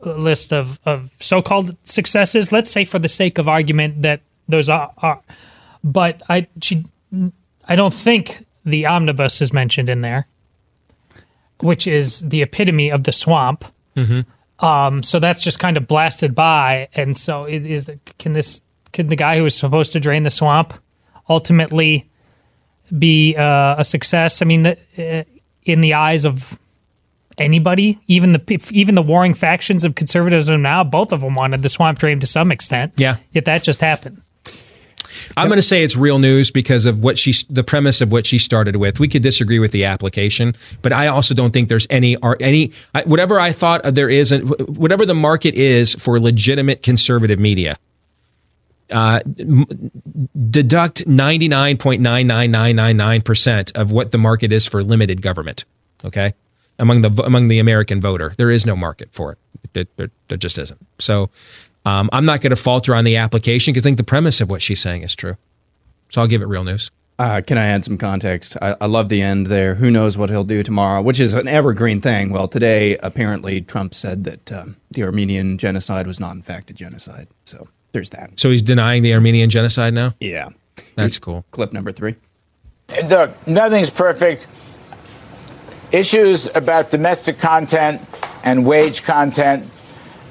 list of, of so called successes. Let's say, for the sake of argument, that those are. are. But I, she, I don't think the omnibus is mentioned in there, which is the epitome of the swamp. Mm-hmm. Um, so that's just kind of blasted by. And so it is. Can this? Can the guy who was supposed to drain the swamp? Ultimately be uh, a success? I mean, the, uh, in the eyes of anybody, even the even the warring factions of conservatism now, both of them wanted the swamp dream to some extent. Yeah, yet that just happened. I'm going to say it's real news because of what she, the premise of what she started with. We could disagree with the application, but I also don't think there's any any whatever I thought there is, whatever the market is for legitimate conservative media uh, deduct 99.99999% of what the market is for limited government. Okay. Among the among the American voter, there is no market for it. There just isn't. So um, I'm not going to falter on the application because I think the premise of what she's saying is true. So I'll give it real news. Uh, can I add some context? I, I love the end there. Who knows what he'll do tomorrow, which is an evergreen thing. Well, today, apparently, Trump said that um, the Armenian genocide was not, in fact, a genocide. So there's that. So he's denying the Armenian genocide now. Yeah, that's cool. Clip number three. Look, nothing's perfect. Issues about domestic content and wage content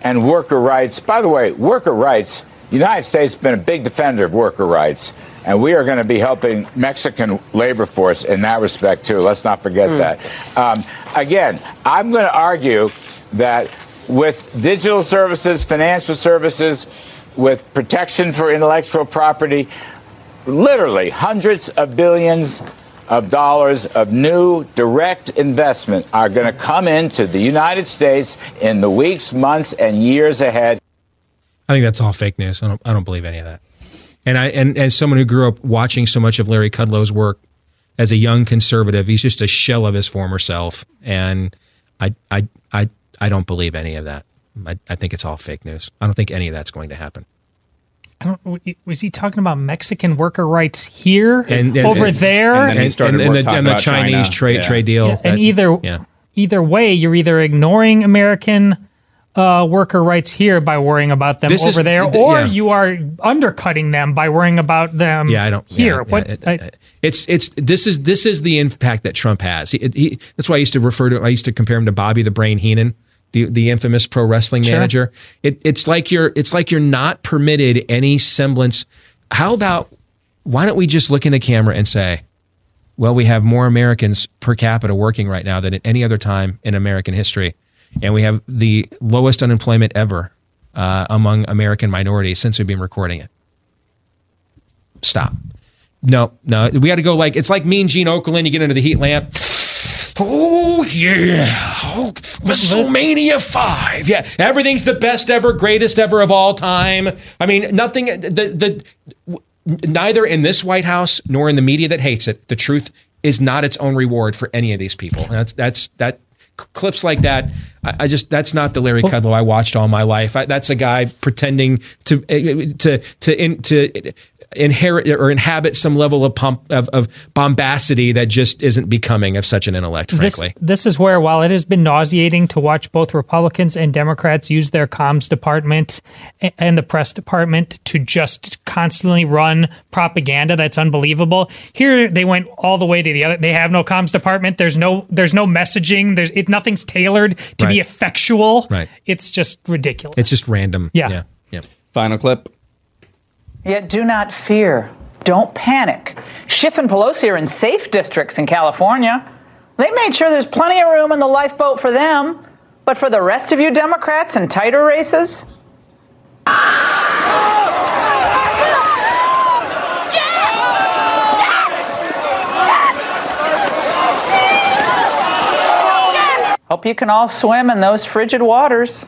and worker rights. By the way, worker rights, the United States has been a big defender of worker rights, and we are going to be helping Mexican labor force in that respect, too. Let's not forget Mm. that. Um, again, I'm going to argue that with digital services, financial services, with protection for intellectual property, literally hundreds of billions of dollars of new direct investment are going to come into the United States in the weeks, months, and years ahead. I think that's all fake news. I don't, I don't believe any of that. And I and as someone who grew up watching so much of Larry Kudlow's work as a young conservative, he's just a shell of his former self. And I I I I don't believe any of that. I, I think it's all fake news. I don't think any of that's going to happen. I don't. Was he talking about Mexican worker rights here, And, and over and- there, and, and, and, and the, and the Chinese trade trade deal. Yeah, and that- either yeah. either way, you're either ignoring American uh, worker rights here by worrying about them This over is- there, th- or yeah. you are undercutting them by worrying about them. Yeah, I don't here. yeah, what? yeah, it- it- it's it's this is this is the impact that Trump has. He, he, that's why I used to refer to I used to compare him to Bobby the Brain Heenan, the the infamous pro wrestling Sure. manager. It, it's like you're it's like you're not permitted any semblance. How about why don't we just look in the camera and say, well, we have more Americans per capita working right now than at any other time in American history, and we have the lowest unemployment ever uh, among American minorities since we've been recording it. Stop. No, no, we got to go like it's like Mean Gene Okerlund. You get into the heat lamp. Oh yeah, oh, WrestleMania five. Yeah, everything's the best ever, greatest ever of all time. I mean, nothing. The the neither in this White House nor in the media that hates it. The truth is not its own reward for any of these people. That's that's that clips like that. I, I just that's not the Larry Kudlow I watched all my life. I, that's a guy pretending to eh, eh, to to in, to inherit or inhabit some level of pump of, of bombacity that just isn't becoming of such an intellect. Frankly, this is where, while it has been nauseating to watch both Republicans and Democrats use their comms department and the press department to just constantly run propaganda that's unbelievable. Here, they went all the way to the other. They have no comms department. There's no. There's no messaging. There's it. Nothing's tailored to be effectual. Right. It's just ridiculous. it's just random. Yeah. yeah, yeah. Final clip. Yet do not fear. Don't panic. Schiff and Pelosi are in safe districts in California. They made sure there's plenty of room in the lifeboat for them. But for the rest of you Democrats in tighter races, hope you can all swim in those frigid waters.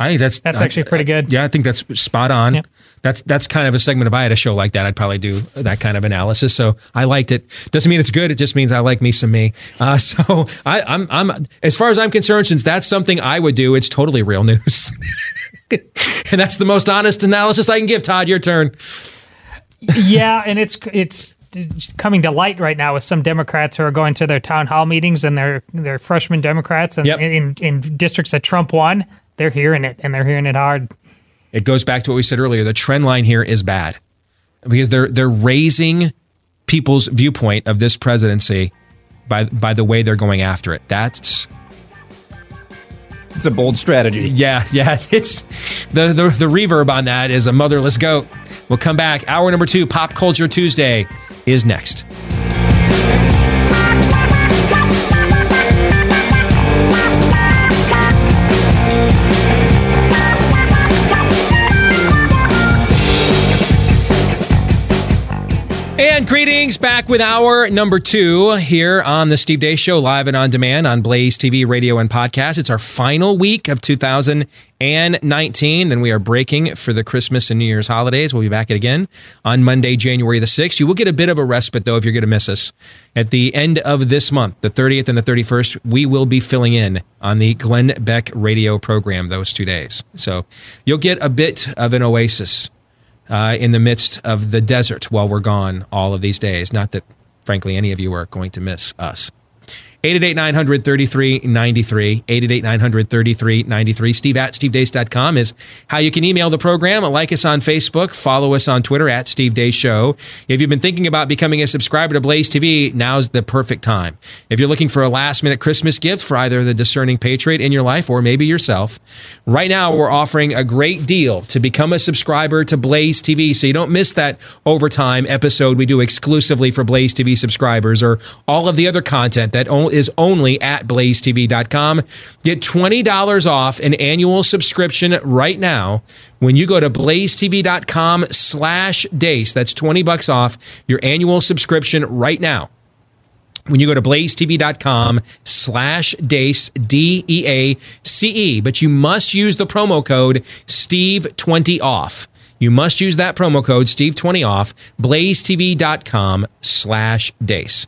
I think that's That's I- actually pretty good. Yeah, I think that's spot on. That's that's kind of a segment. If I had a show like that, I'd probably do that kind of analysis. So I liked it. Doesn't mean it's good. It just means I like me some me. Uh, so I, I'm I'm as far as I'm concerned, since that's something I would do, it's totally real news. and that's the most honest analysis I can give. Todd, your turn. yeah, and it's it's coming to light right now with some Democrats who are going to their town hall meetings and they're they're freshman Democrats and in in districts that Trump won, they're hearing it and they're hearing it hard. It goes back to what we said earlier. The trend line here is bad because they're they're raising people's viewpoint of this presidency by by the way they're going after it. That's it's a bold strategy. Yeah, yeah. It's the the, the reverb on that is a motherless goat. We'll come back. Hour number two, Pop Culture Tuesday, is next. And greetings back with our number two here on the Steve Deace Show, live and on demand on Blaze TV, radio, and podcast. It's our final week of 2019. Then we are breaking for the Christmas and New Year's holidays. We'll be back again on Monday, January the 6th. You will get a bit of a respite, though, if you're going to miss us. At the end of this month, the 30th and the 31st, we will be filling in on the Glenn Beck radio program those two days. So you'll get a bit of an oasis uh, in the midst of the desert while we're gone all of these days. Not that, frankly, any of you are going to miss us. 888 900 3393. 888 900 3393. Steve at stevedeace.com is how you can email the program. Like us on Facebook. Follow us on Twitter at Steve Deace Show. If you've been thinking about becoming a subscriber to Blaze TV, now's the perfect time. If you're looking for a last minute Christmas gift for either the discerning patriot in your life or maybe yourself, right now we're offering a great deal to become a subscriber to Blaze TV so you don't miss that overtime episode we do exclusively for Blaze TV subscribers or all of the other content that only is only at blazetv.com. Get $20 off an annual subscription right now when you go to blazetv.com slash deace. That's 20 bucks off your annual subscription right now when you go to blazetv.com slash deace d-e-a-c-e but you must use the promo code steve20 off you must use that promo code steve20 off blazetv.com slash deace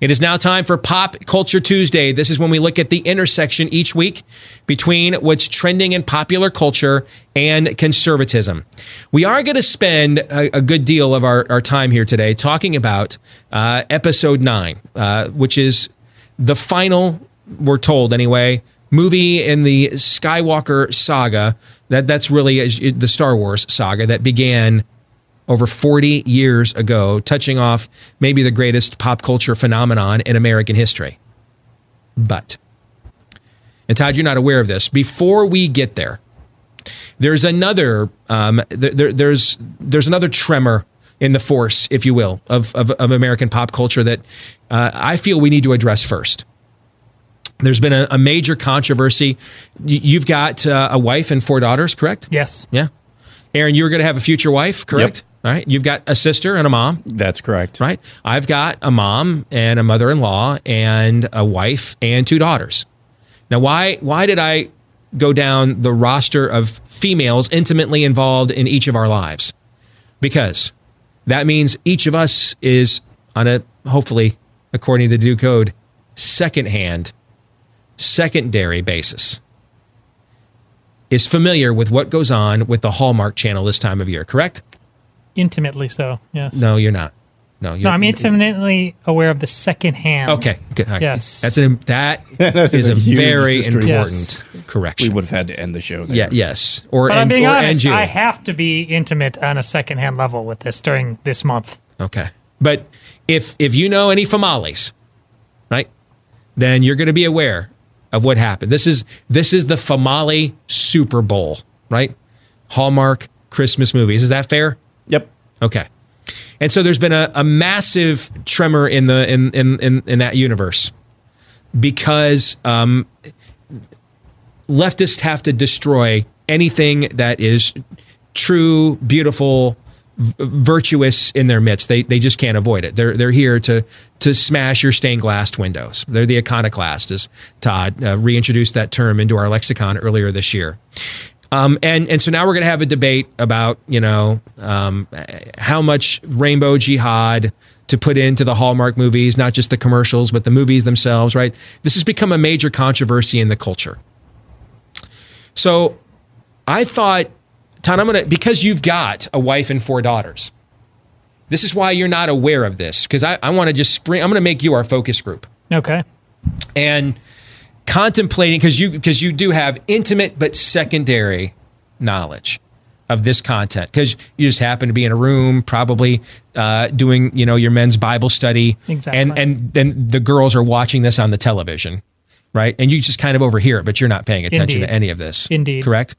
it is now time for Pop Culture Tuesday. This is when we look at the intersection each week between what's trending in popular culture and conservatism. We are going to spend a, a good deal of our, our, time here today talking about uh, episode nine, uh, which is the final, we're told anyway, movie in the Skywalker saga. That that's really the Star Wars saga that began over 40 years ago, touching off maybe the greatest pop culture phenomenon in American history. But, and Todd, you're not aware of this. Before we get there, there's another um, there, there's there's another tremor in the force, if you will, of of, of American pop culture that uh, I feel we need to address first. There's been a, a major controversy. You've got uh, a wife and four daughters, correct? Yes. Yeah. Aaron, you're going to have a future wife, correct? Yep. All right. You've got a sister and a mom. That's correct. Right. I've got a mom and a mother in law and a wife and two daughters. Now, why why did I go down the roster of females intimately involved in each of our lives? Because that means each of us is on a hopefully, according to the due code, secondhand, secondary basis is familiar with what goes on with the Hallmark channel this time of year, correct? Intimately so, yes. No, you're not. No, you're, no, I'm intimately aware of the second hand. Okay, good. Right. Yes, that's an that, that is, is, a, a very important yes. correction. We would have had to end the show. There. Yeah, yes, or but end, I'm being or honest. I have to be intimate on a second hand level with this during this month. Okay, but if if you know any famales, right, then you're going to be aware of what happened. This is this is the famale Super Bowl, right? Hallmark Christmas movies. Is that fair? Yep. Okay. And so there's been a, a massive tremor in the in, in, in, in that universe because um, leftists have to destroy anything that is true, beautiful, virtuous in their midst. They they just can't avoid it. They're they're here to to smash your stained glass windows. They're the iconoclast, as Todd uh, reintroduced that term into our lexicon earlier this year. Um, and and so now we're going to have a debate about you know um, how much rainbow jihad to put into the Hallmark movies, not just the commercials, but the movies themselves. Right? This has become a major controversy in the culture. So I thought, Ton, I'm going to because you've got a wife and four daughters. This is why you're not aware of this because I, I want to just spring. I'm going to make you our focus group. Okay. And contemplating because you because you do have intimate but secondary knowledge of this content because you just happen to be in a room probably uh, doing you know your men's bible study Exactly. and and then the girls are watching this on the television right and you just kind of overhear it but you're not paying attention Indeed. to any of this Indeed. correct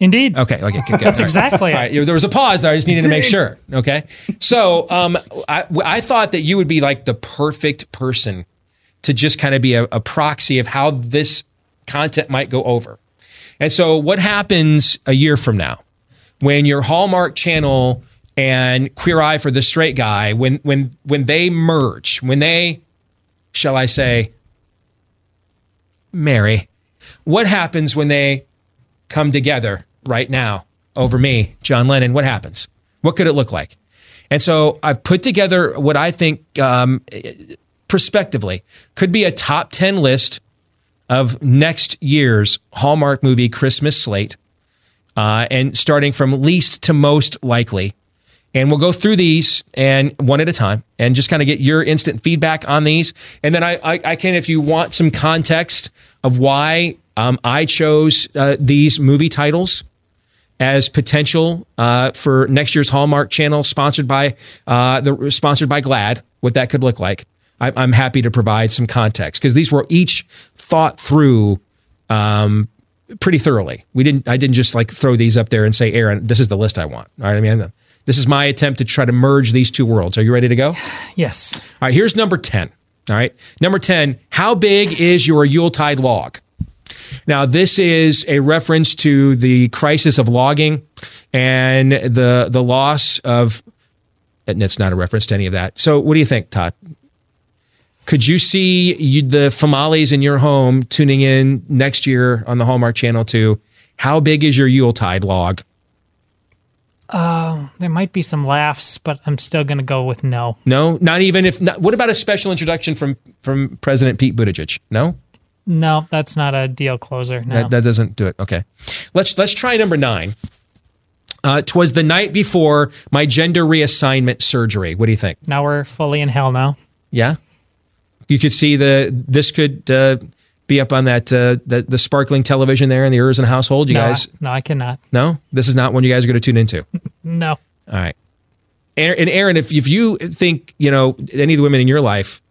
Indeed. Okay. Okay. Good, good. That's All right. exactly it. There was a pause there. I just needed to make sure. Okay. So, um, I, I thought that you would be like the perfect person to just kind of be a, a proxy of how this content might go over. And so, what happens a year from now when your Hallmark channel and Queer Eye for the Straight Guy, when when when they merge, when they, shall I say, marry, what happens when they come together right now over me, John Lennon? What happens? What could it look like? And so I've put together what I think, um, prospectively, could be a top 10 list of next year's Hallmark movie Christmas slate, uh, and starting from least to most likely. And we'll go through these and one at a time and just kind of get your instant feedback on these. And then I, I, I can, if you want some context of why um, I chose uh, these movie titles as potential uh, for next year's Hallmark Channel, sponsored by uh, the sponsored by Glad. What that could look like, I'm happy to provide some context because these were each thought through um, pretty thoroughly. We didn't. I didn't just like throw these up there and say, "Aaron, this is the list I want." All right. I mean, this is my attempt to try to merge these two worlds. Are you ready to go? Yes. All right. Here's number ten. All right. Number ten. How big is your Yuletide log? Now, this is a reference to the crisis of logging and the the loss of. And it's not a reference to any of that. So, what do you think, Todd? Could you see you, the Famales in your home tuning in next year on the Hallmark Channel to how big is your Yuletide log? Uh, there might be some laughs, but I'm still going to go with no. No, not even if. Not, what about a special introduction from from President Pete Buttigieg? No. No, that's not a deal closer. No. That, that doesn't do it. Okay, let's let's try number nine. Uh, Twas the night before my gender reassignment surgery. What do you think? now we're fully in hell now. Yeah, you could see the this could uh, be up on that uh, the the sparkling television there in the Erzen household. You no, guys, I, no, I cannot. no, this is not one you guys are going to tune into. No. All right, Aaron, and Aaron, if if you think you know any of the women in your life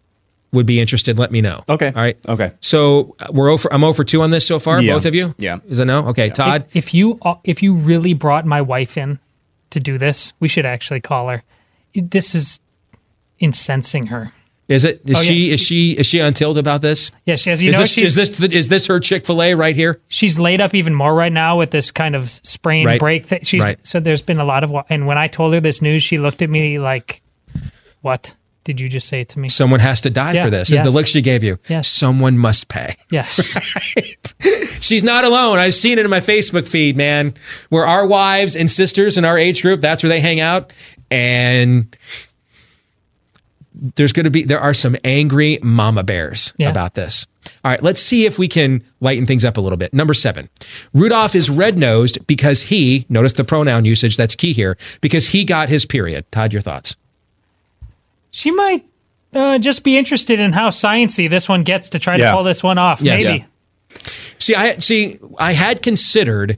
would be interested, let me know. Okay. All right. Okay. So uh, we're over. I'm over two on this so far. Yeah. Both of you. Yeah. Is it no? Okay. Todd. If, if you uh, if you really brought my wife in to do this, we should actually call her. This is incensing her. Is it? Is Oh, yeah. she? Is she? Is she untilt about this? Yes, as you is know, this, she's, is this is this her Chick Fil A right here? she's laid up even more right now with this kind of sprain Right. break. That she's Right. so there's been a lot of. And when I told her this news, she looked at me like, "What did you just say to me?" Someone has to die Yeah, for this. Is the look she gave you? Yes. Someone must pay. Yes. She's not alone. I've seen it in my Facebook feed, man, where our wives and sisters in our age group, that's where they hang out. And there's going to be, there are some angry mama bears Yeah. about this. All right, let's see if we can lighten things up a little bit. Number seven, Rudolph is red nosed because he, notice the pronoun usage, that's key here, because he got his period. Todd, your thoughts? she might uh, just be interested in how sciency this one gets to try Yeah. to pull this one off. Yes. Maybe. See, I see. I had considered,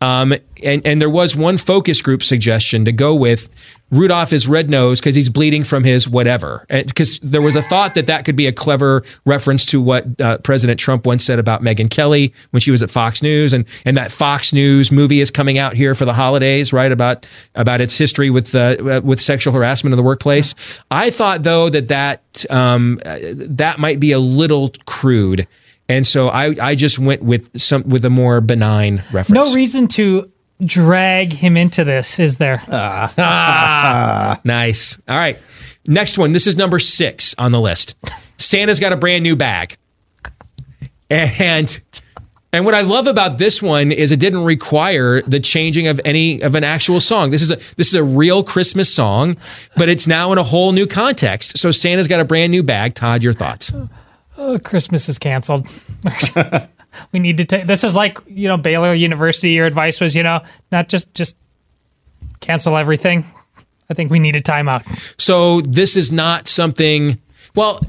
um, and and there was one focus group suggestion to go with Rudolph is red nose because he's bleeding from his whatever. Because there was a thought that that could be a clever reference to what uh, President Trump once said about Megyn Kelly when she was at Fox News, and and that Fox News movie is coming out here for the holidays, right? About about its history with uh, uh, with sexual harassment in the workplace. I thought though that that um, uh, that might be a little crude. And so I, I just went with some with a more benign reference. No reason to drag him into this, is there? Ah, nice. All right. Next one. This is number six on the list. Santa's got a brand new bag. And and what I love about this one is it didn't require the changing of any of an actual song. This is a this is a real Christmas song, but it's now in a whole new context. So Santa's got a brand new bag. Todd, your thoughts? Oh, Christmas is canceled. we need to take this is like you know Baylor University. Your advice was you know not just just cancel everything. I think we need a timeout. So this is not something. Well,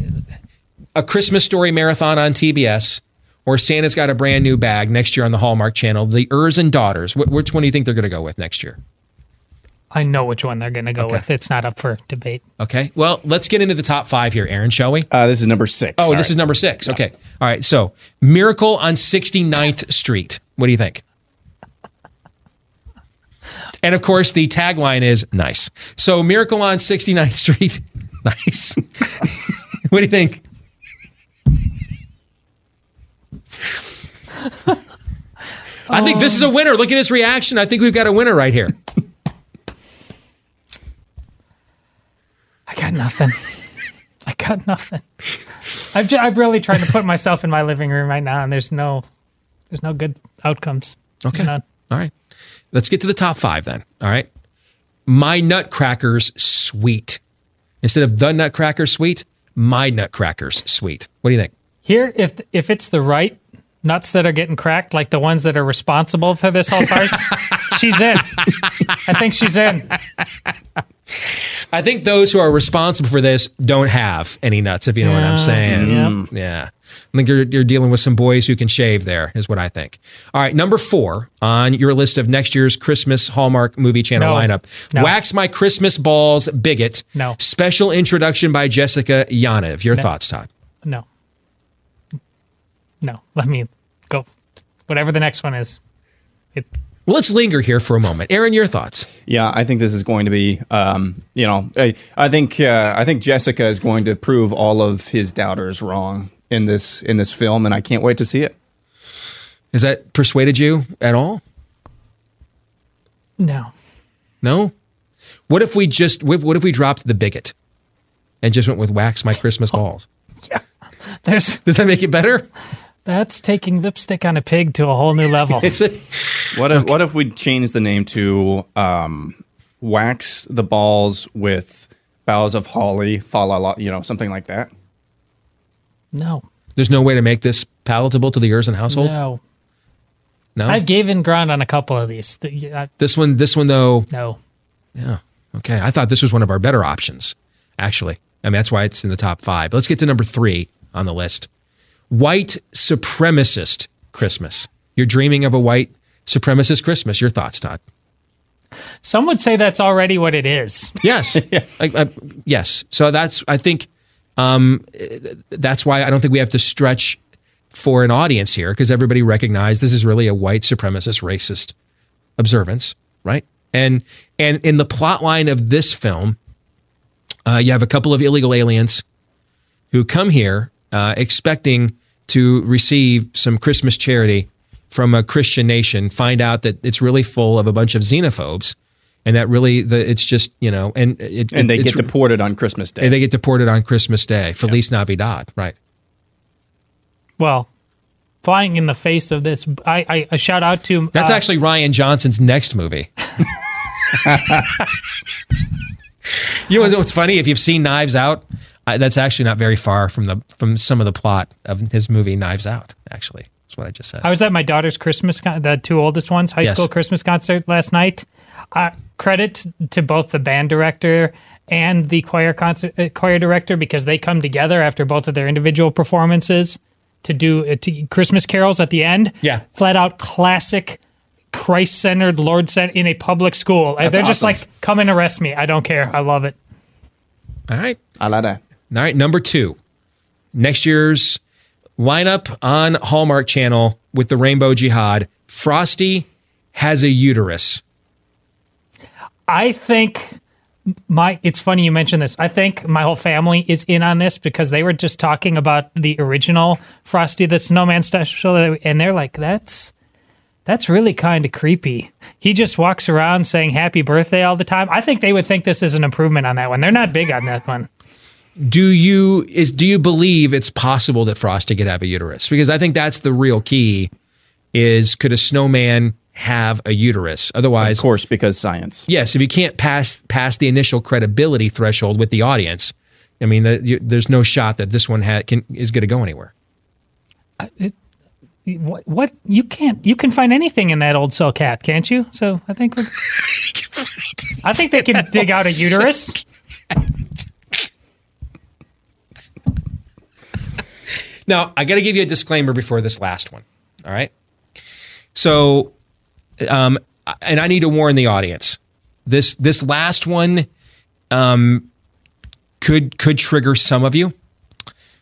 a Christmas story marathon on TBS, or Santa's got a brand new bag next year on the Hallmark Channel. The Ers and Daughters. Which one do you think they're going to go with next year? I know which one they're going to go with. It's not up for debate. Okay. Well, let's get into the top five here, Aaron, shall we? Uh, this is number six. Oh, Sorry. this is number six. Okay. All right. So, Miracle on 69th Street. What do you think? And of course, the tagline is nice. So, Miracle on 69th Street. nice. what do you think? I think this is a winner. Look at his reaction. I think we've got a winner right here. Nothing. I got nothing. I've ju- I've really tried to put myself in my living room right now, and there's no there's no good outcomes. Okay. All right. Let's get to the top five then. All right. My Nutcrackers Sweet. Instead of the Nutcracker Suite, my Nutcrackers Sweet. What do you think? Here, if if it's the right nuts that are getting cracked, like the ones that are responsible for this whole farce, she's in. I think she's in. I think those who are responsible for this don't have any nuts, if you know what I'm Yeah, saying. Mm-hmm. yeah. Yeah. I think you're, you're dealing with some boys who can shave there, is what I think. All right. Number four on your list of next year's Christmas Hallmark movie channel No. lineup No. Wax My Christmas Balls Bigot. No. Special introduction by Jessica Yaniv. Your No. thoughts, Todd? No. No. Let me go. Whatever the next one is. It, Well, let's linger here for a moment. Aaron, your thoughts? Yeah, I think this is going to be, um, you know, I, I think uh, I think Jessica is going to prove all of his doubters wrong in this in this film, and I can't wait to see it. Has that persuaded you at all? no. No? What if we just, what what if we dropped the bigot and just went with Wax My Christmas Balls? Yeah. There's Does that make it better? that's taking lipstick on a pig to a whole new level. A, What if what if we change the name to um, wax the balls with boughs of holly, fa la la, you know, something like that? no. there's no way to make this palatable to the ears Erzen household? No. No? I've given ground on a couple of these. The- yeah, this one, this one though, No. yeah. Okay. I thought this was one of our better options, actually. I mean, that's why it's in the top five. Let's get to number three on the list. White supremacist Christmas. You're dreaming of a white supremacist Christmas. Your thoughts, Todd? Some would say that's already what it is. Yes. I, I, yes. So that's, I think, um, that's why I don't think we have to stretch for an audience here because everybody recognized this is really a white supremacist, racist observance, right? And and in the plot line of this film, uh, you have a couple of illegal aliens who come here uh, expecting to receive some Christmas charity from a Christian nation, find out that it's really full of a bunch of xenophobes, and that really the it's just you know and it, And they it's- get deported on Christmas Day. and they get deported on Christmas Day. Feliz Navidad, right? Well, flying in the face of this, I, I a shout out to That's uh, actually Rian Johnson's next movie. you know what's funny? If you've seen Knives Out, I, that's actually not very far from the from some of the plot of his movie Knives Out. Actually, that's what I just said. I was at my daughter's Christmas, con- the two oldest ones, high Yes. school Christmas concert last night. Uh, credit to both the band director and the choir concert uh, choir director because they come together after both of their individual performances to do uh, to Christmas carols at the end. Yeah. flat out classic. Christ centered, Lord centered in a public school. That's They're just like, come and arrest me. I don't care. I love it. All right. I like that. All right, number two. Next year's lineup on Hallmark Channel with the Rainbow Jihad. Frosty has a uterus. I think my it's funny you mentioned this. I think my whole family is in on this because they were just talking about the original Frosty the Snowman special and they're like that's that's really kind of creepy. He just walks around saying happy birthday all the time. I think they would think this is an improvement on that one. They're not big on that one. Do you is do you believe it's possible that Frosty could have a uterus? Because I think that's the real key. Is could a snowman have a uterus? Otherwise, Of course, because science. yes. If you can't pass pass the initial credibility threshold with the audience, I mean, the, you, there's no shot that this one ha- can is going to go anywhere. It What, what you can't you can find anything in that old cell cat, can't you? So I think we're, I think they can dig out a uterus. Now, I got to give you a disclaimer before this last one. All right. So, um, and I need to warn the audience. This this last one, um, could could trigger some of you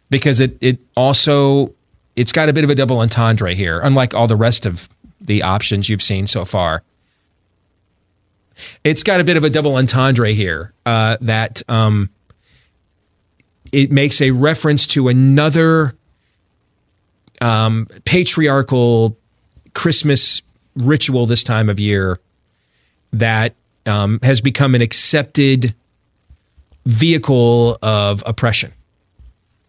because it it also it's got a bit of a double entendre here, unlike all the rest of the options you've seen so far. It's got a bit of a double entendre here uh, that um, it makes a reference to another um, patriarchal Christmas ritual this time of year that um, has become an accepted vehicle of oppression.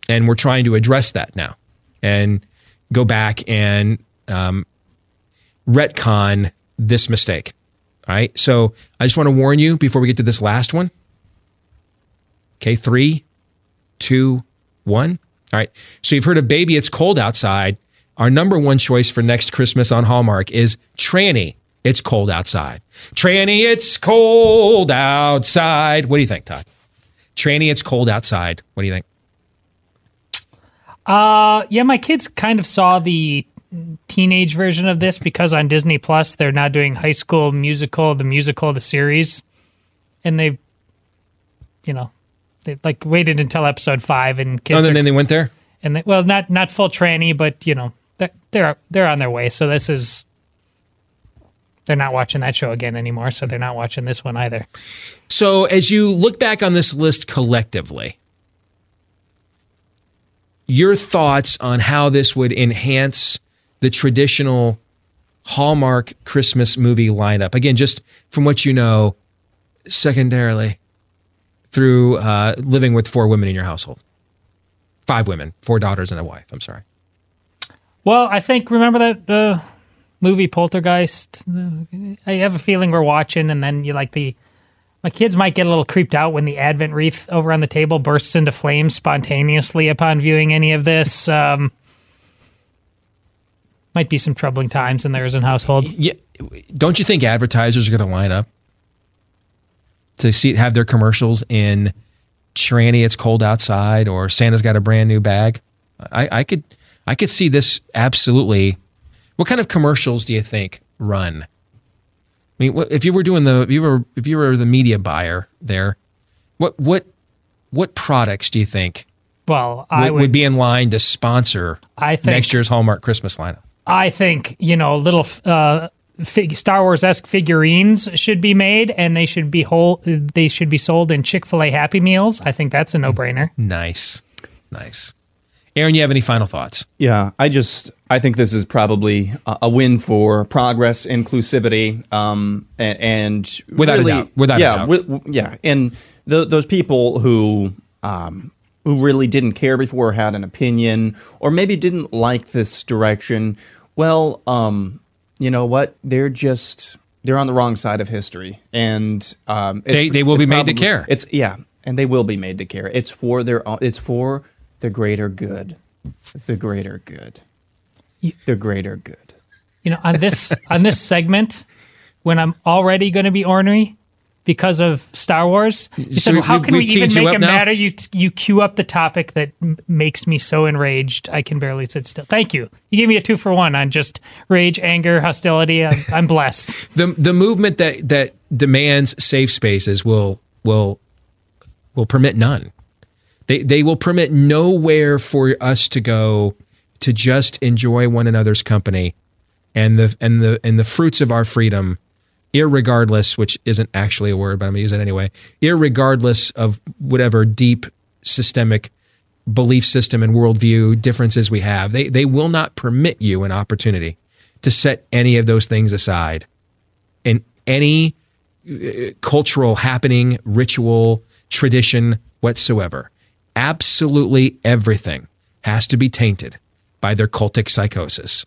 And we're trying to address that now and go back and um, retcon this mistake. All right. So I just want to warn you before we get to this last one. Okay. Three, two, one. All right. So you've heard of Baby It's Cold Outside. Our number one choice for next Christmas on Hallmark is Tranny. It's cold outside. Tranny, it's cold outside. What do you think, Todd? Tranny, it's cold outside. What do you think? Uh, yeah, my kids kind of saw the teenage version of this because on Disney Plus they're now doing High School Musical, the musical, the series, and they've, you know, they like waited until episode five and kids. Oh, and then they went there. And they, well, not not full tranny, but you know they're they're they're on their way. So this is they're not watching that show again anymore. So they're not watching this one either. So as you look back on this list collectively, your thoughts on how this would enhance the traditional Hallmark Christmas movie lineup. Again, just from what you know, secondarily, through uh, living with four women in your household. Five women, four daughters, and a wife. I'm sorry. Well, I think, remember that uh, movie Poltergeist? I have a feeling we're watching, and then you like the. My kids might get a little creeped out when the Advent wreath over on the table bursts into flames spontaneously upon viewing any of this. Um, might be some troubling times in theirs and household. Yeah, don't you think advertisers are going to line up to see have their commercials in Tranny? It's cold outside, or Santa's got a brand new bag. I, I could, I could see this absolutely. What kind of commercials do you think run? I mean, if you were doing the, if you were, if you were the media buyer there, what, what, what products do you think? Well, I would, would be in line to sponsor I think, next year's Hallmark Christmas lineup. I think you know a little uh, fig- Star Wars esque figurines should be made, and they should be whole. They should be sold in Chick Fil A Happy Meals. I think that's a no brainer. Nice, nice. Aaron, you have any final thoughts? Yeah, I just I think this is probably a, a win for progress, inclusivity, um, and, and without really, a doubt, without yeah, a doubt, wi- yeah, and th- those people who um, who really didn't care before, had an opinion, or maybe didn't like this direction, well, um, you know what? They're just they're on the wrong side of history, and um, they they will be made to care. It's yeah, and they will be made to care. It's for their it's for the greater good, the greater good, the greater good. You know, on this on this segment, when I'm already going to be ornery, because of Star Wars. You So said, well, how can we even make it now? matter? You you cue up the topic that m- makes me so enraged I can barely sit still. Thank you. You gave me a two for one on just rage, anger, hostility. I'm, I'm blessed. the the movement that that demands safe spaces will will will permit none. They they will permit nowhere for us to go to just enjoy one another's company and the and the and the fruits of our freedom, irregardless, which isn't actually a word, but I'm gonna use it anyway, irregardless of whatever deep systemic belief system and worldview differences we have. They they will not permit you an opportunity to set any of those things aside in any uh, cultural happening, ritual, tradition whatsoever. Absolutely everything has to be tainted by their cultic psychosis.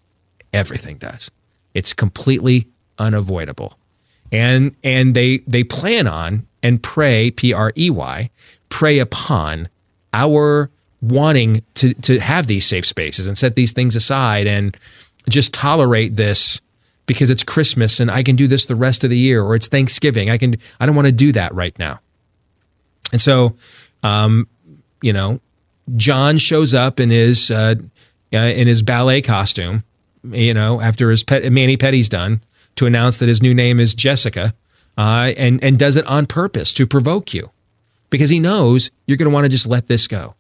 Everything does. It's completely unavoidable. And and they they plan on and pray P R E Y prey upon our wanting to to have these safe spaces and set these things aside and just tolerate this because it's Christmas and I can do this the rest of the year or it's Thanksgiving. I can I don't want to do that right now. And so um you know, John shows up in his uh, uh, in his ballet costume, you know, after his pet, Manny Petty's done to announce that his new name is Jessica, uh, and and does it on purpose to provoke you, because he knows you're going to want to just let this go,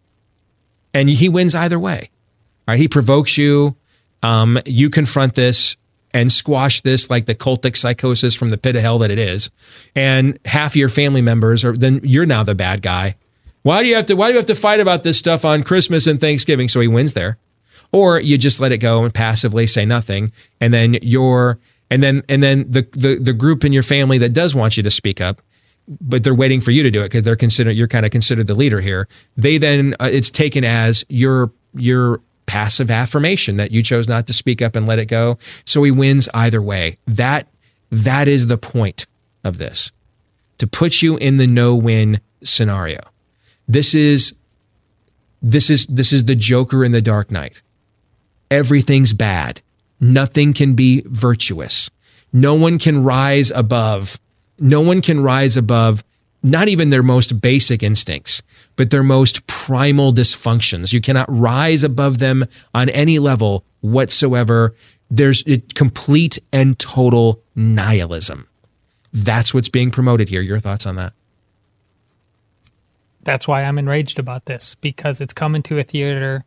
and he wins either way. All right, he provokes you, um, you confront this and squash this like the cultic psychosis from the pit of hell that it is, and half your family members are then you're now the bad guy. Why do you have to why do you have to fight about this stuff on Christmas and Thanksgiving? So he wins there. Or you just let it go and passively say nothing, and then you're and then and then the the, the group in your family that does want you to speak up but they're waiting for you to do it because they're considered you're kind of considered the leader here. They then uh, it's taken as your your passive affirmation that you chose not to speak up and let it go. So he wins either way. That that is the point of this. To put you in the no-win scenario. This is this is this is the Joker in the Dark Knight. Everything's bad. Nothing can be virtuous. No one can rise above. No one can rise above not even their most basic instincts, but their most primal dysfunctions. You cannot rise above them on any level whatsoever. There's complete and total nihilism. That's what's being promoted here. Your thoughts on that? That's why I'm enraged about this because it's coming to a theater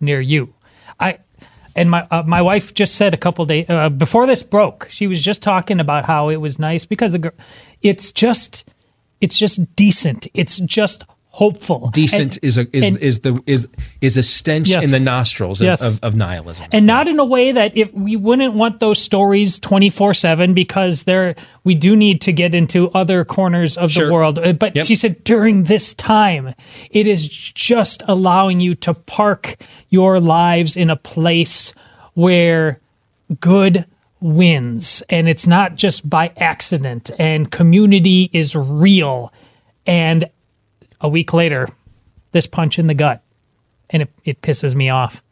near you. I and my uh, my wife just said a couple days uh, before this broke. She was just talking about how it was nice because the girl. It's just, it's just decent. It's just hopeful. Decent and, is a is, and, is the is is a stench yes, in the nostrils yes. of, of, nihilism, and not in a way that if we wouldn't want those stories twenty four seven because there we do need to get into other corners of sure. the world. Uh, but yep. she said during this time, it is just allowing you to park your lives in a place where good wins and it's not just by accident and community is real and a week later this punch in the gut and it, it pisses me off.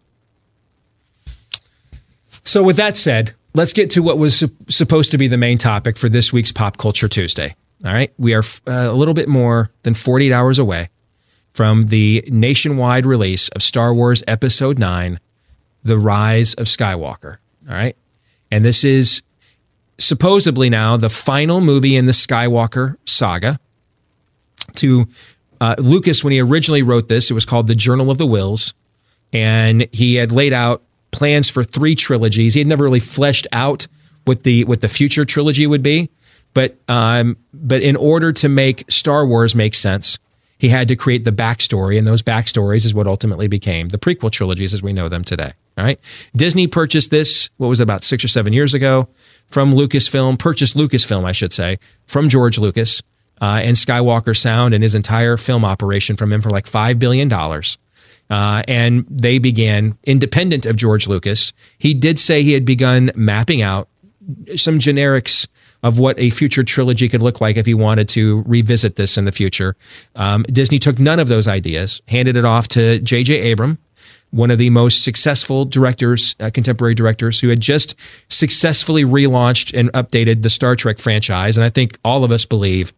So with that said let's get to what was su- supposed to be the main topic for this week's pop culture tuesday. All right? We are uh, a little bit more than 48 hours away from the nationwide release of star wars episode 9 the rise of skywalker. All right? And this is supposedly now the final movie in the Skywalker saga. To uh, Lucas, when he originally wrote this, it was called The Journal of the Whills. And he had laid out plans for three trilogies. He had never really fleshed out what the what the future trilogy would be. But um, but in order to make Star Wars make sense, he had to create the backstory, and those backstories is what ultimately became the prequel trilogies as we know them today. All right. Disney purchased this, what was it, about six or seven years ago from Lucasfilm, purchased Lucasfilm, I should say, from George Lucas uh, and Skywalker Sound and his entire film operation from him for like $5 billion. Uh, and they began independent of George Lucas. He did say he had begun mapping out some generics of what a future trilogy could look like if he wanted to revisit this in the future. Um, Disney took none of those ideas, handed it off to J.J. Abram, one of the most successful directors, uh, contemporary directors, who had just successfully relaunched and updated the Star Trek franchise. And I think all of us believe,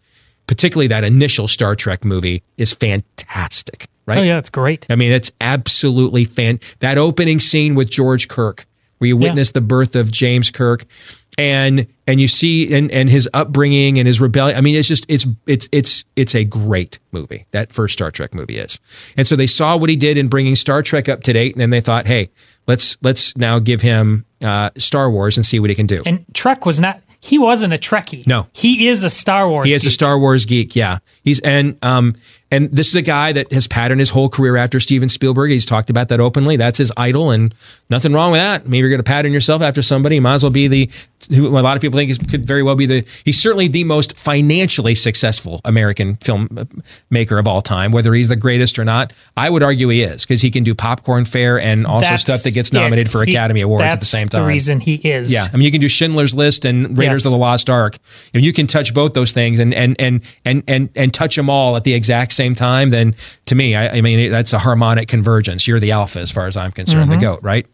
particularly that initial Star Trek movie, is fantastic. Right? Oh yeah, it's great. I mean, it's absolutely fan. That opening scene with George Kirk, where you witness yeah. the birth of James Kirk, and and you see and and his upbringing and his rebellion. I mean, it's just it's it's it's it's a great movie. That first Star Trek movie is, and so they saw what he did in bringing Star Trek up to date, and then they thought, hey, let's let's now give him uh, Star Wars and see what he can do. And Trek was not. He wasn't a Trekkie. No, he is a Star Wars. He is geek. a Star Wars geek. Yeah, he's and um and this is a guy that has patterned his whole career after Steven Spielberg. He's talked about that openly. That's his idol, and nothing wrong with that. Maybe you're going to pattern yourself after somebody. You might as well be the who a lot of people think is, could very well be the. He's certainly the most financially successful American film uh, maker of all time. Whether he's the greatest or not, I would argue he is because he can do popcorn fare and also That's stuff that gets nominated it. for He- Academy Awards at the same time. The reason he is. Yeah, I mean, you can do Schindler's List and Raiders Yes. of the Lost Ark. If you can touch both those things and and and and and and touch them all at the exact same time, then to me, I, I mean, that's a harmonic convergence. You're the alpha, as far as I'm concerned, Mhm. the goat, right?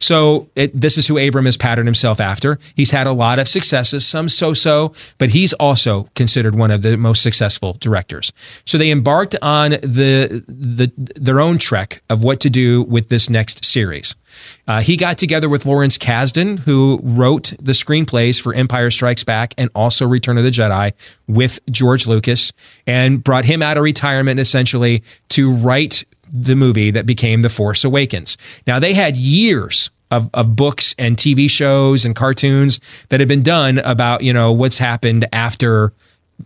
So it, this is who Abram has patterned himself after. He's had a lot of successes, some so-so, but he's also considered one of the most successful directors. So they embarked on the the their own trek of what to do with this next series. Uh, he got together with Lawrence Kasdan, who wrote the screenplays for Empire Strikes Back and also Return of the Jedi with George Lucas, and brought him out of retirement essentially to write the movie that became The Force Awakens. Now, they had years of, of books and TV shows and cartoons that had been done about, you know, what's happened after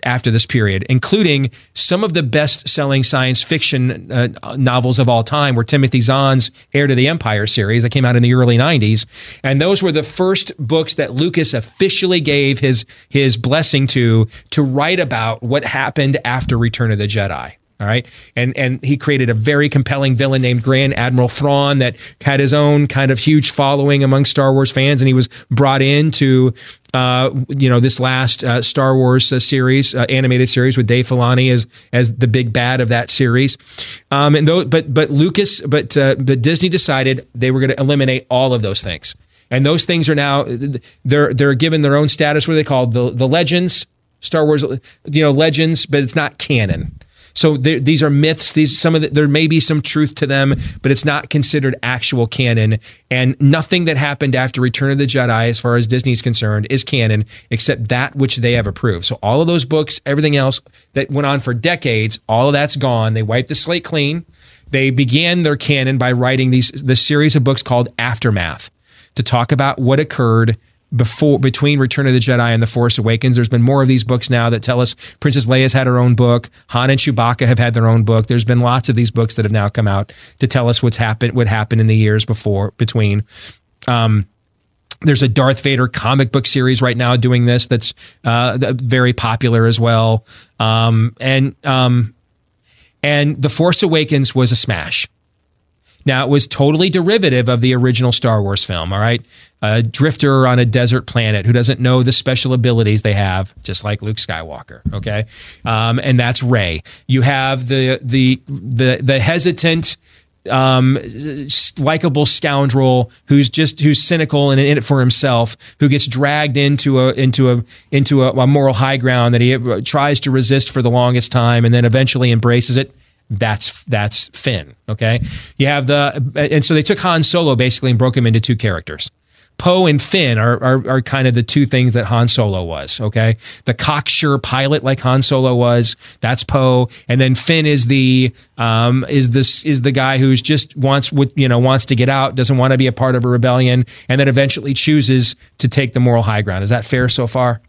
after this period, including some of the best selling science fiction uh, novels of all time, were Timothy Zahn's Heir to the Empire series that came out in the early 90s. And those were the first books that Lucas officially gave his, his blessing to, to write about what happened after Return of the Jedi. All right. And and he created a very compelling villain named Grand Admiral Thrawn that had his own kind of huge following among Star Wars fans. And he was brought into, uh, you know, this last uh, Star Wars uh, series, uh, animated series with Dave Filoni as as the big bad of that series. Um, and though, but but Lucas, but uh, but Disney decided they were going to eliminate all of those things. And those things are now they're they're given their own status. What are they called? The the legends, Star Wars, you know, legends, but it's not canon. So these are myths. These some of the, there may be some truth to them, but it's not considered actual canon. And nothing that happened after Return of the Jedi, as far as Disney's concerned, is canon except that which they have approved. So all of those books, everything else that went on for decades, all of that's gone. They wiped the slate clean. They began their canon by writing these this series of books called Aftermath to talk about what occurred before between Return of the Jedi and The Force Awakens. There's been more of these books now that tell us Princess Leia's had her own book. Han and Chewbacca have had their own book. There's been lots of these books that have now come out to tell us what's happened, what happened in the years before between. Um, there's a Darth Vader comic book series right now doing this that's uh, very popular as well. Um, and um, and The Force Awakens was a smash. Now, it was totally derivative of the original Star Wars film, all right? A drifter on a desert planet who doesn't know the special abilities they have, just like Luke Skywalker, okay? Um, and that's Rey. You have the, the, the, the hesitant, um, likable scoundrel who's just who's cynical and in it for himself, who gets dragged into a into a into a, a moral high ground that he tries to resist for the longest time, and then eventually embraces it that's that's Finn. Okay, you have the and so they took Han Solo basically and broke him into two characters. Poe and Finn are, are, are kind of the two things that Han Solo was. Okay, the cocksure pilot like Han Solo was. That's Poe, and then Finn is the um, is this is the guy who's just wants what you know wants to get out, doesn't want to be a part of a rebellion, and then eventually chooses to take the moral high ground. Is that fair so far?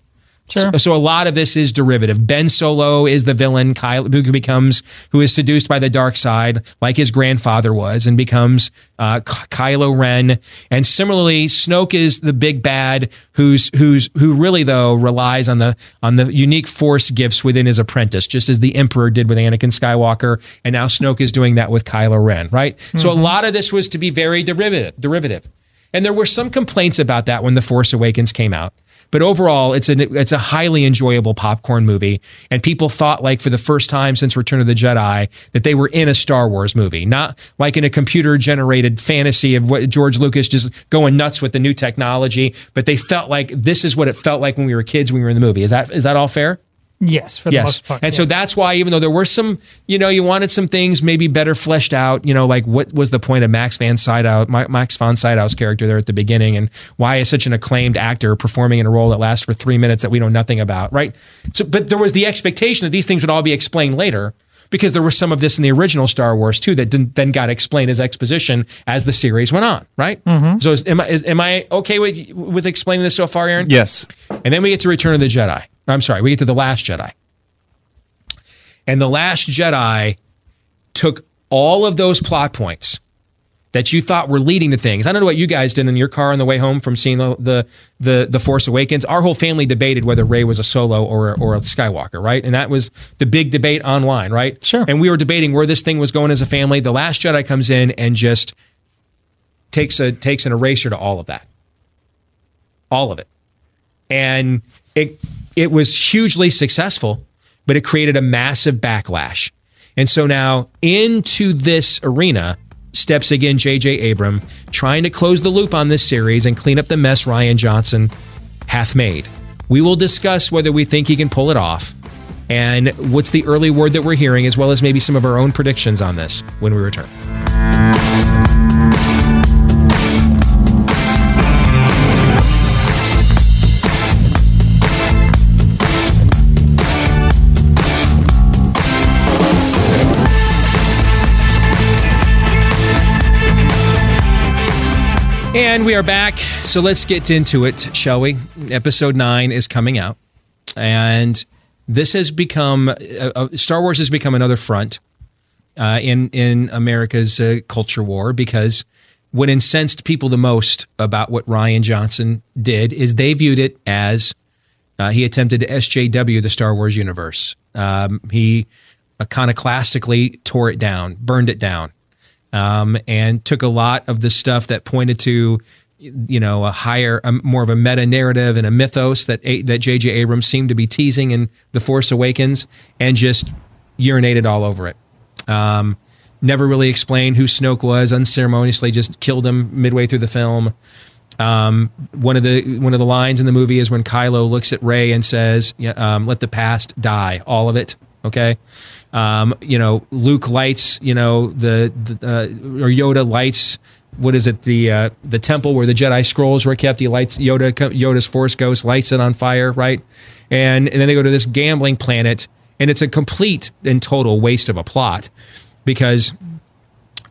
Sure. So, so, a lot of this is derivative. Ben Solo is the villain, Kylo, who becomes who is seduced by the dark side, like his grandfather was, and becomes uh, Kylo Ren. And similarly, Snoke is the big bad, who's who's who really though relies on the on the unique Force gifts within his apprentice, just as the Emperor did with Anakin Skywalker, and now Snoke is doing that with Kylo Ren. Right. Mm-hmm. So a lot of this was to be very derivative. Derivative. And there were some complaints about that when The Force Awakens came out. But overall, it's a it's a highly enjoyable popcorn movie, and people thought like for the first time since Return of the Jedi that they were in a Star Wars movie, not like in a computer generated fantasy of what George Lucas just going nuts with the new technology. But they felt like this is what it felt like when we were kids when we were in the movie. Is that is that all fair? Yes, for the yes. most part. And yeah. so that's why, even though there were some, you know, you wanted some things maybe better fleshed out, you know, like what was the point of Max Van Sydow, Max von Sydow's character there at the beginning, and why is such an acclaimed actor performing in a role that lasts for three minutes that we know nothing about, right? So, but there was the expectation that these things would all be explained later because there was some of this in the original Star Wars too that then got explained as exposition as the series went on, right? Mm-hmm. So, is, am I is, am I okay with with explaining this so far, Aaron? Yes. And then we get to Return of the Jedi. I'm sorry, we get to the Last Jedi. And The Last Jedi took all of those plot points that you thought were leading to things. I don't know what you guys did in your car on the way home from seeing the the the, the Force Awakens. Our whole family debated whether Rey was a Solo or or a Skywalker, right? And that was the big debate online, right? Sure. And we were debating where this thing was going as a family. The Last Jedi comes in and just takes a takes an eraser to all of that, all of it, and it it was hugely successful but it created a massive backlash. And so now into this arena steps again J.J. Abram, trying to close the loop on this series and clean up the mess Rian Johnson hath made. We will discuss whether we think he can pull it off and what's the early word that we're hearing, as well as maybe some of our own predictions on this when we return. And we are back. So let's get into it, shall we? Episode nine is coming out. And this has become uh, uh, Star Wars has become another front uh, in in America's uh, culture war because what incensed people the most about what Rian Johnson did is they viewed it as uh, he attempted to SJW the Star Wars universe. Um, he iconoclastically tore it down, burned it down, um, and took a lot of the stuff that pointed to you know a higher a, more of a meta narrative and a mythos that that J.J. Abrams seemed to be teasing in The Force Awakens and just urinated all over it. Um, never really explained who Snoke was. Unceremoniously, just killed him midway through the film. Um, one of the one of the lines in the movie is when Kylo looks at Rey and says, um, "Let the past die, all of it." Okay, um, you know, Luke lights, you know, the, the uh, or Yoda lights. What is it? The uh, the temple where the Jedi scrolls were kept. He lights Yoda. Yoda's Force Ghost lights it on fire, right? And and then they go to this gambling planet, and it's a complete and total waste of a plot because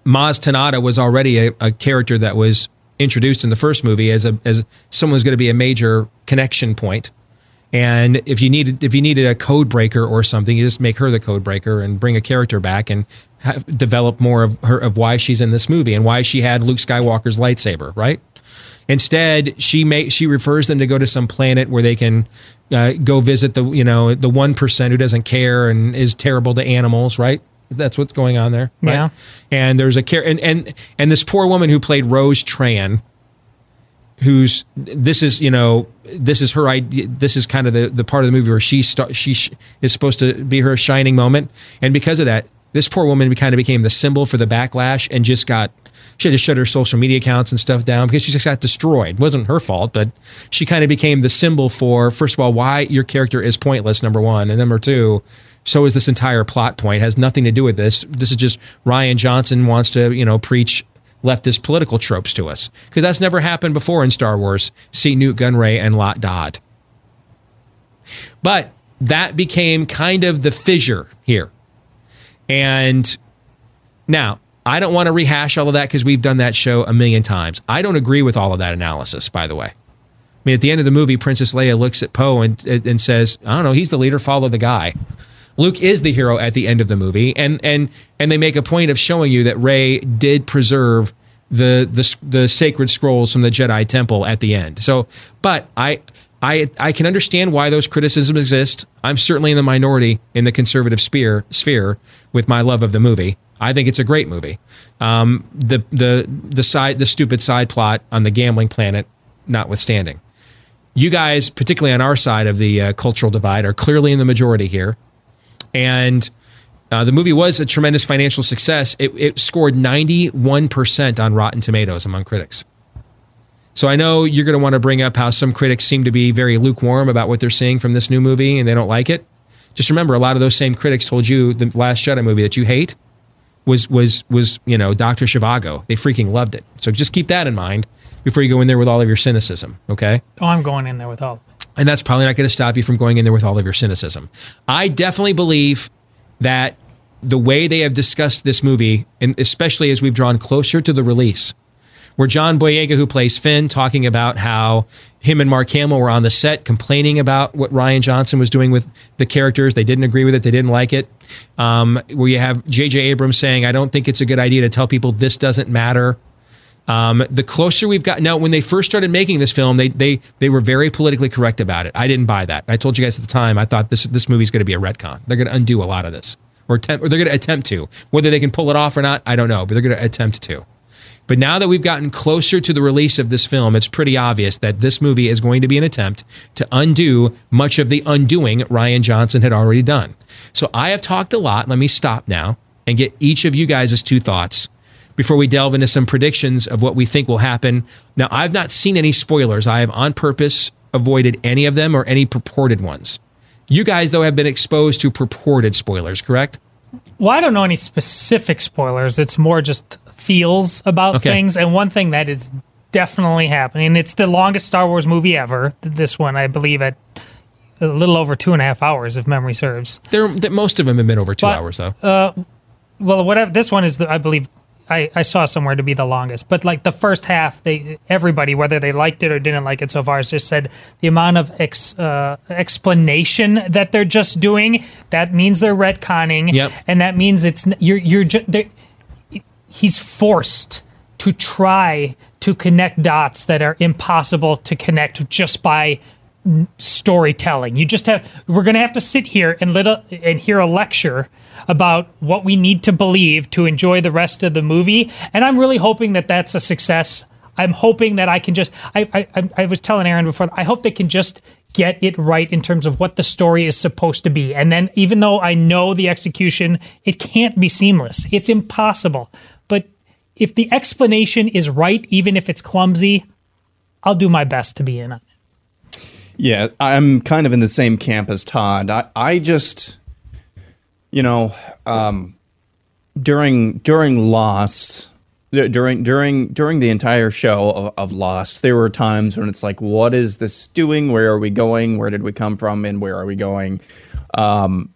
Maz Kanata was already a, a character that was introduced in the first movie as a as someone who's going to be a major connection point. And if you needed if you needed a code breaker or something, you just make her the code breaker and bring a character back and have, develop more of her of why she's in this movie and why she had Luke Skywalker's lightsaber, right? Instead, she may she refers them to go to some planet where they can uh, go visit the you know the one percent who doesn't care and is terrible to animals, right? That's what's going on there. Right? Yeah. And there's a care and, and and this poor woman who played Rose Tran, who's this is you know this is her idea. This is kind of the the part of the movie where she start, she sh- is supposed to be her shining moment, and because of that, this poor woman kind of became the symbol for the backlash and just got she had to shut her social media accounts and stuff down because she just got destroyed. It wasn't her fault, but she kind of became the symbol for first of all why your character is pointless. Number one, and number two, so is this entire plot point. It has nothing to do with this. This is just Rian Johnson wants to you know preach leftist political tropes to us because that's never happened before in Star Wars. See Nute Gunray and Lott Dod. But that became kind of the fissure here. And now, I don't want to rehash all of that because we've done that show a million times. I don't agree with all of that analysis, by the way. I mean, at the end of the movie, Princess Leia looks at Poe and, and says, I don't know, he's the leader, follow the guy. Luke is the hero at the end of the movie, and and and they make a point of showing you that Rey did preserve the the the sacred scrolls from the Jedi Temple at the end. So, but I. I, I can understand why those criticisms exist. I'm certainly in the minority in the conservative sphere, sphere with my love of the movie. I think it's a great movie. Um, the the the side the stupid side plot on the gambling planet, notwithstanding, you guys, particularly on our side of the uh, cultural divide, are clearly in the majority here, and. Uh, the movie was a tremendous financial success. It, it scored 91% on Rotten Tomatoes among critics. So I know you're going to want to bring up how some critics seem to be very lukewarm about what they're seeing from this new movie and they don't like it. Just remember, a lot of those same critics told you the Last Jedi movie that you hate was was was you know Doctor Zhivago. They freaking loved it. So just keep that in mind before you go in there with all of your cynicism. Okay. Oh, I'm going in there with all. And that's probably not going to stop you from going in there with all of your cynicism. I definitely believe that the way they have discussed this movie, and especially as we've drawn closer to the release, where John Boyega, who plays Finn, talking about how him and Mark Hamill were on the set complaining about what Rian Johnson was doing with the characters. They didn't agree with it. They didn't like it. Um, where you have J.J. Abrams saying, I don't think it's a good idea to tell people this doesn't matter. Um, the closer we've got now, when they first started making this film, they they they were very politically correct about it. I didn't buy that. I told you guys at the time. I thought this this movie's going to be a retcon. They're going to undo a lot of this, or attempt, or they're going to attempt to. Whether they can pull it off or not, I don't know. But they're going to attempt to. But now that we've gotten closer to the release of this film, it's pretty obvious that this movie is going to be an attempt to undo much of the undoing Rian Johnson had already done. So I have talked a lot. Let me stop now and get each of you guys' two thoughts before we delve into some predictions of what we think will happen. Now, I've not seen any spoilers. I have on purpose avoided any of them or any purported ones. You guys, though, have been exposed to purported spoilers, correct? Well, I don't know any specific spoilers. It's more just feels about Okay. things. And one thing that is definitely happening, it's the longest Star Wars movie ever. This one, I believe, at a little over two and a half hours, if memory serves. There, most of them have been over two But, hours, though. Uh, well, whatever. This one is, the, I believe, I, I saw somewhere to be the longest, but like the first half, they everybody, whether they liked it or didn't like it so far, has just said the amount of ex, uh, explanation that they're just doing. That means they're retconning, Yep. and that means it's you're you're just he's forced to try to connect dots that are impossible to connect just by storytelling. You just have we're going to have to sit here and little and hear a lecture about what we need to believe to enjoy the rest of the movie. And I'm really hoping that that's a success. I'm hoping that I can just I I, I- was telling Aaron before I hope they can just get it right in terms of what the story is supposed to be. And then even though I know the execution, it can't be seamless. It's impossible. But if the explanation is right, even if it's clumsy, I'll do my best to be in on it. Yeah, I'm kind of in the same camp as Todd. I, I just, you know, um, during during Lost, during during during the entire show of, of Lost, there were times when it's like, what is this doing? Where are we going? Where did we come from? And where are we going? Um,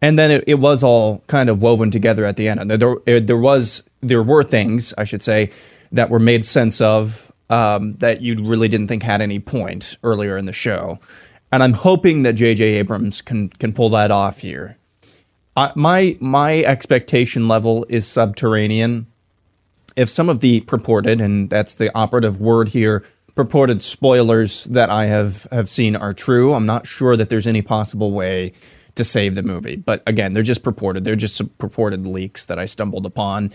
and then it, it was all kind of woven together at the end. And there, there, there was there were things I should say that were made sense of um, that you really didn't think had any point earlier in the show. And I'm hoping that J.J. Abrams can can pull that off here. My my expectation level is subterranean. If some of the purported, and that's the operative word here, purported spoilers that I have have seen are true, I'm not sure that there's any possible way to save the movie. But again, they're just purported. They're just purported leaks that I stumbled upon.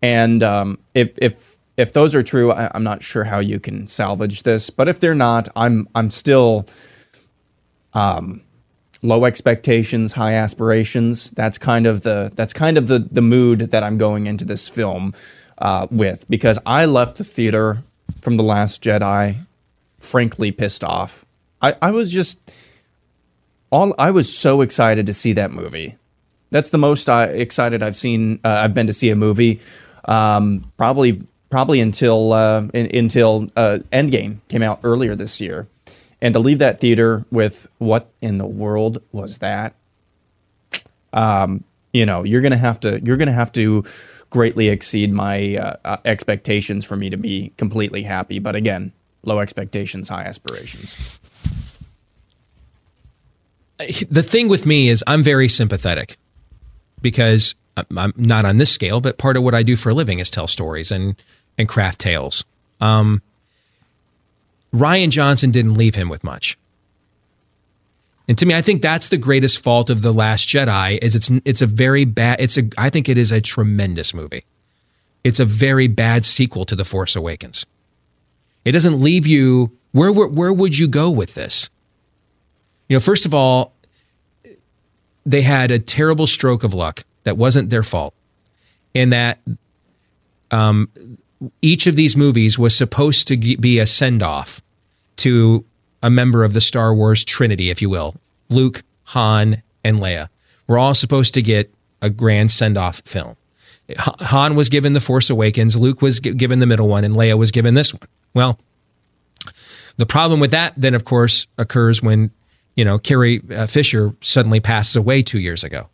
And um, if if if those are true, I, I'm not sure how you can salvage this. But if they're not, I'm I'm still um, low expectations, high aspirations. That's kind of the that's kind of the the mood that I'm going into this film uh, with because I left the theater from the Last Jedi, frankly pissed off. I, I was just all I was so excited to see that movie. That's the most uh, excited I've seen. Uh, I've been to see a movie, um, probably probably until uh, in, until uh, Endgame came out earlier this year, and to leave that theater with what in the world was that? Um, you know, you're gonna have to you're gonna have to greatly exceed my uh, uh, expectations for me to be completely happy. But again, low expectations, high aspirations. the thing with me is I'm very sympathetic because I'm- I'm not on this scale, but part of what I do for a living is tell stories and and craft tales. Um, Rian Johnson didn't leave him with much. And to me, I think that's the greatest fault of the Last Jedi is it's it's a very bad. It's a I think it is a tremendous movie. It's a very bad sequel to The Force Awakens. It doesn't leave you where where, where would you go with this? You know, first of all, they had a terrible stroke of luck that wasn't their fault, And that um, each of these movies was supposed to be a send off to a member of the Star Wars trinity, if you will. Luke, Han, and Leia were all supposed to get a grand send off film. Han was given The Force Awakens, Luke was given the middle one, and Leia was given this one. Well, the problem with that then, of course, occurs when, you know, Carrie uh, Fisher suddenly passes away two years ago.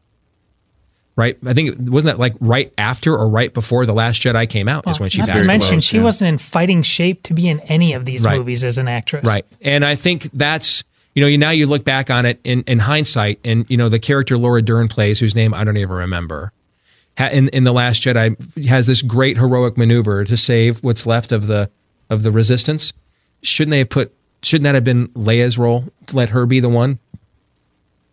Right? I think it wasn't that like right after or right before The Last Jedi came out is when she Not passed to mention, away. she wasn't in fighting shape to be in any of these Right. movies as an actress. Right. And I think that's, you know, you, now you look back on it in, in hindsight, and, you know, the character Laura Dern plays, whose name I don't even remember, in, in The Last Jedi, has this great heroic maneuver to save what's left of the of the resistance. Shouldn't they have put, shouldn't that have been Leia's role to let her be the one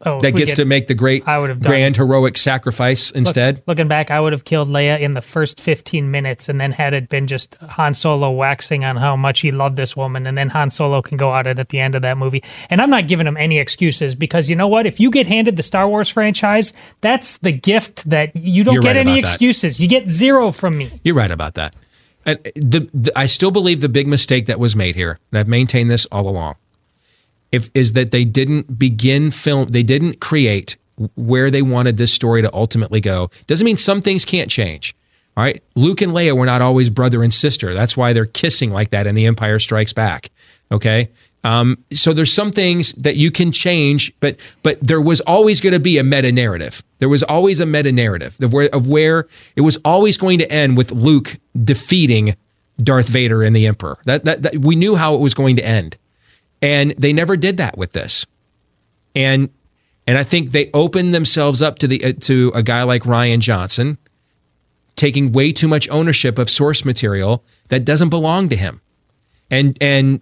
Oh, that gets get- to make the great I would have done- grand heroic sacrifice Look- instead? looking back, I would have killed Leia in the first 15 minutes, and then had it been just Han Solo waxing on how much he loved this woman, and then Han Solo can go out at the end of that movie. And I'm not giving him any excuses because you know what? If you get handed the Star Wars franchise, that's the gift that you don't You're get right any about that. excuses. You get zero from me. You're right about that. And the, the, I still believe the big mistake that was made here, and I've maintained this all along, if is that they didn't begin film, they didn't create where they wanted this story to ultimately go. Doesn't mean some things can't change. All right, Luke and Leia were not always brother and sister. That's why they're kissing like that in The Empire Strikes Back. Okay. Um, so there's some things that you can change, but but there was always going to be a meta narrative. There was always a meta narrative of where of where it was always going to end with Luke defeating Darth Vader and the Emperor. That, that, that we knew how it was going to end, and they never did that with this. And and I think they opened themselves up to the uh, to a guy like Rian Johnson taking way too much ownership of source material that doesn't belong to him, and and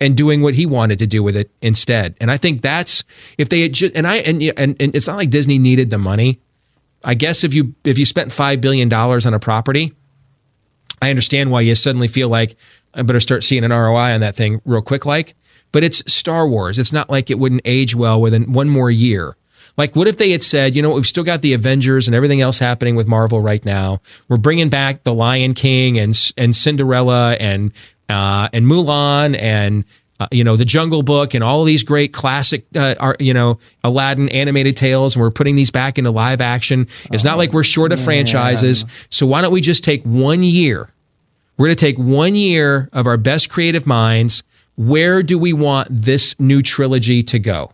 and doing what he wanted to do with it instead. And I think that's if they had just and I and and, and it's not like Disney needed the money. I guess if you if you spent five billion dollars on a property, I understand why you suddenly feel like I better start seeing an ROI on that thing real quick. Like, but it's Star Wars. It's not like it wouldn't age well within one more year. Like, what if they had said, you know, we've still got the Avengers and everything else happening with Marvel right now. We're bringing back the Lion King and and Cinderella and uh, and Mulan and uh, you know the Jungle Book and all these great classic, uh, are, you know, Aladdin animated tales, and we're putting these back into live action. It's not like we're short of franchises. So why don't we just take one year? We're going to take one year of our best creative minds. Where do we want this new trilogy to go?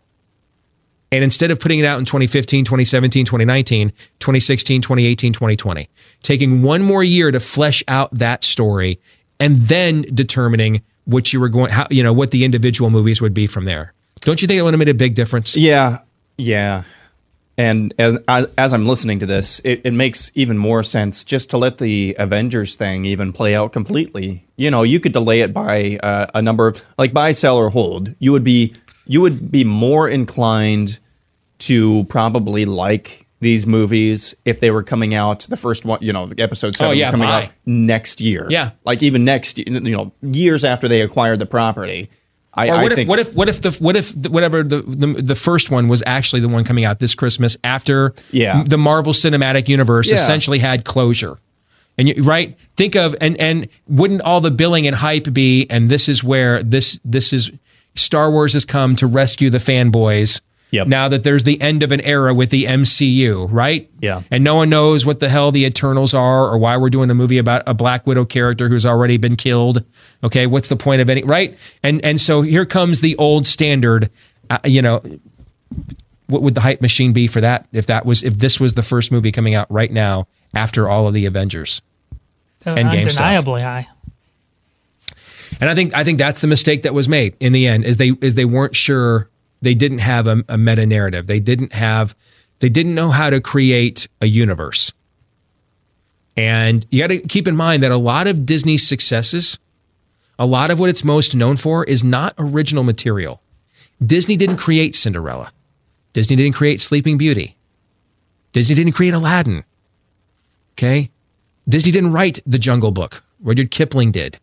And instead of putting it out in 2015, 2017, 2019, 2016, 2018, 2020, taking one more year to flesh out that story and then determining what you were going, how, you know, what the individual movies would be from there. Don't you think it would have made a big difference? Yeah, yeah. And as, as I'm listening to this, it, it makes even more sense just to let the Avengers thing even play out completely. You know, you could delay it by uh, a number of like buy, sell, or hold. You would be you would be more inclined to probably like these movies if they were coming out the first one. You know, episode seven Oh, yeah, was coming buy. out next year. Yeah. like even next you know years after they acquired the property. I, or I what if think what if what if the what if the, whatever the, the the first one was actually the one coming out this Christmas after Yeah. the Marvel Cinematic Universe Yeah. essentially had closure. And you, right, think of and and wouldn't all the billing and hype be? And this is where this this is Star Wars has come to rescue the fanboys. Yep. Now that there's the end of an era with the MCU, right? Yeah. And no one knows what the hell the Eternals are or why we're doing a movie about a Black Widow character who's already been killed. Okay, what's the point of any right? And and so here comes the old standard. Uh, you know, what would the hype machine be for that if that was if this was the first movie coming out right now after all of the Avengers? Endgame stuff. undeniably high. And I think I think that's the mistake that was made in the end is they is they weren't sure they didn't have a, a meta narrative. They didn't have they didn't know how to create a universe. And you got to keep in mind that a lot of Disney's successes, a lot of what it's most known for is not original material. Disney didn't create Cinderella. Disney didn't create Sleeping Beauty. Disney didn't create Aladdin. Okay? Disney didn't write The Jungle Book. Rudyard Kipling did.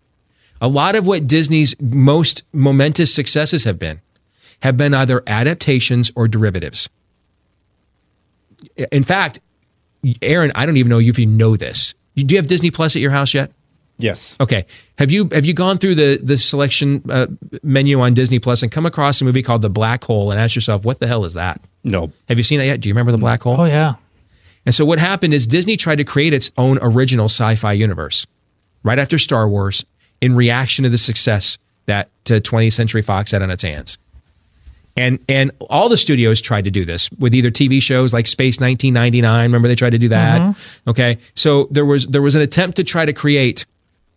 A lot of what Disney's most momentous successes have been have been either adaptations or derivatives. In fact, Aaron, I don't even know if you know this. You- Do you have Disney Plus at your house yet? yes. Okay. Have you have you gone through the the selection uh, menu on Disney Plus and come across a movie called The Black Hole and ask yourself, what the hell is that? No. Have you seen that yet? Do you remember The Black Hole? Oh yeah. And so what happened is Disney tried to create its own original sci-fi universe right after Star Wars in reaction to the success that uh, 20th Century Fox had on its hands. And and all the studios tried to do this with either TV shows like Space 1999. Remember they tried to do that. Okay, so there was there was an attempt to try to create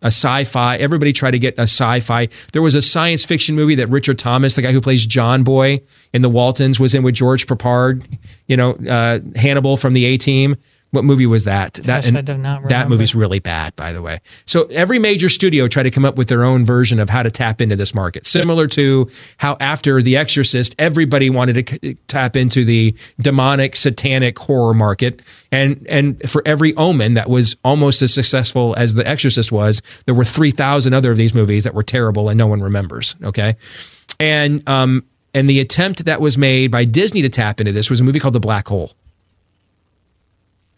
a sci-fi. Everybody tried to get a sci-fi. There was a science fiction movie that Richard Thomas, the guy who plays John Boy in The Waltons, was in with George Peppard. You know, uh, Hannibal from the A Team. What movie was that? that Gosh, I do not that movie's really bad, by the way. So every major studio tried to come up with their own version of how to tap into this market, similar to how after The Exorcist, everybody wanted to c- tap into the demonic, satanic horror market, and and for every Omen that was almost as successful as The Exorcist was, there were three thousand other of these movies that were terrible and no one remembers. Okay, and um and the attempt that was made by Disney to tap into this was a movie called The Black Hole.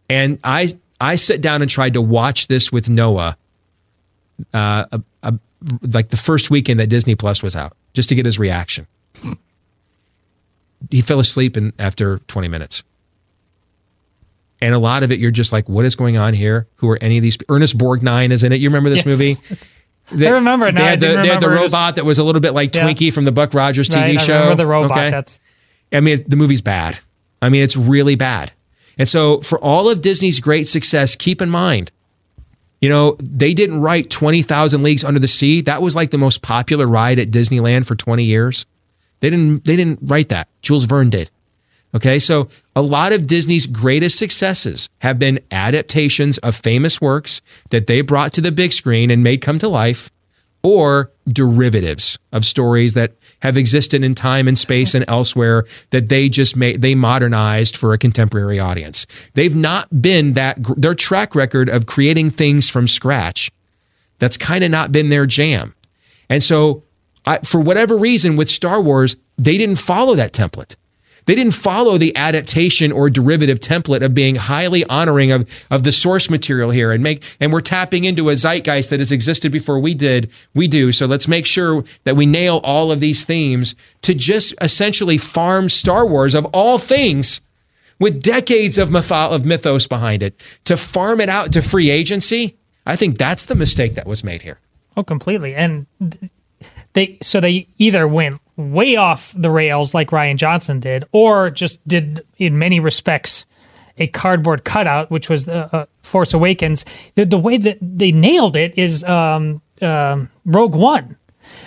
And I I sat down and tried to watch this with Noah, uh, a, a, like the first weekend that Disney Plus was out, just to get his reaction. He fell asleep in after 20 minutes. And a lot of it, you're just like, what is going on here? Who are any of these? Ernest Borgnine is in it. You remember this Yes. movie? I remember it. They I had the, they had the robot that was a little bit like Yeah. Twinkie from the Buck Rogers TV Right, I show. remember the robot. That's- I mean, the movie's bad. I mean, it's really bad. And so, for all of Disney's great success, keep in mind, you know, they didn't write 20,000 Leagues Under the Sea. That was like the most popular ride at Disneyland for 20 years. They didn't they didn't write that. Jules Verne did. Okay? So, a lot of Disney's greatest successes have been adaptations of famous works that they brought to the big screen and made come to life or derivatives of stories that have existed in time and space and elsewhere that they just made they modernized for a contemporary audience. They've not been that their track record of creating things from scratch. That's kind of not been their jam. And so I, for whatever reason with Star Wars, they didn't follow that template. They didn't follow the adaptation or derivative template of being highly honoring of, of the source material here and make and we're tapping into a zeitgeist that has existed before we did we do. So let's make sure that we nail all of these themes to just essentially farm Star Wars of all things with decades of mytho- of mythos behind it. To farm it out to free agency I think that's the mistake that was made here. Oh, completely. And th- they so they either went way off the rails like Rian Johnson did, or just did in many respects a cardboard cutout, which was the uh, Force Awakens. The, the way that they nailed it is um, um, Rogue One.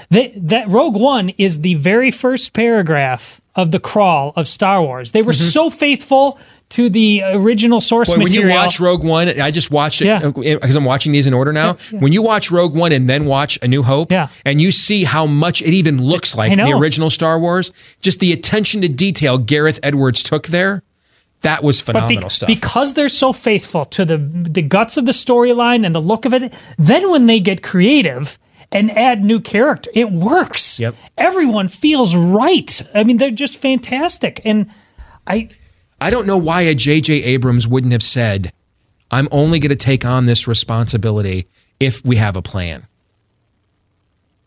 They, that Rogue One is the very first paragraph of the crawl of Star Wars. They were so faithful to the original source Mm-hmm. Boy, when you watch Rogue One, I just watched it because I'm watching these in order now. When you watch Rogue One and then watch A New Hope, and you see how much it even looks like the original Star Wars, just the attention to detail Gareth Edwards took there, that was But phenomenal bec- stuff. because they're so faithful to the the guts of the storyline and the look of it, then when they get creative and add new character, it works. Yep. Everyone feels right. I mean, they're just fantastic. And I I don't know why a J.J. Abrams wouldn't have said, I'm only going to take on this responsibility if we have a plan.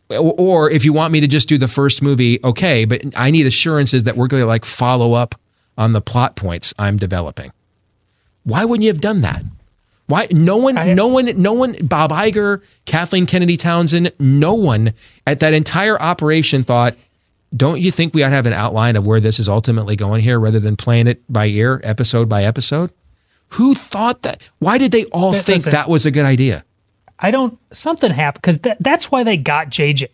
Or, or if you want me to just do the first movie, okay, but I need assurances that we're going to like follow up on the plot points I'm developing. Why wouldn't you have done that? Why no one no one no one Bob Iger, Kathleen Kennedy Townsend, no one at that entire operation thought don't you think we ought to have an outline of where this is ultimately going here rather than playing it by ear, episode by episode? Who thought that? Why did they all That- think listen. that was a good idea? I don't something happened because that, that's why they got JJ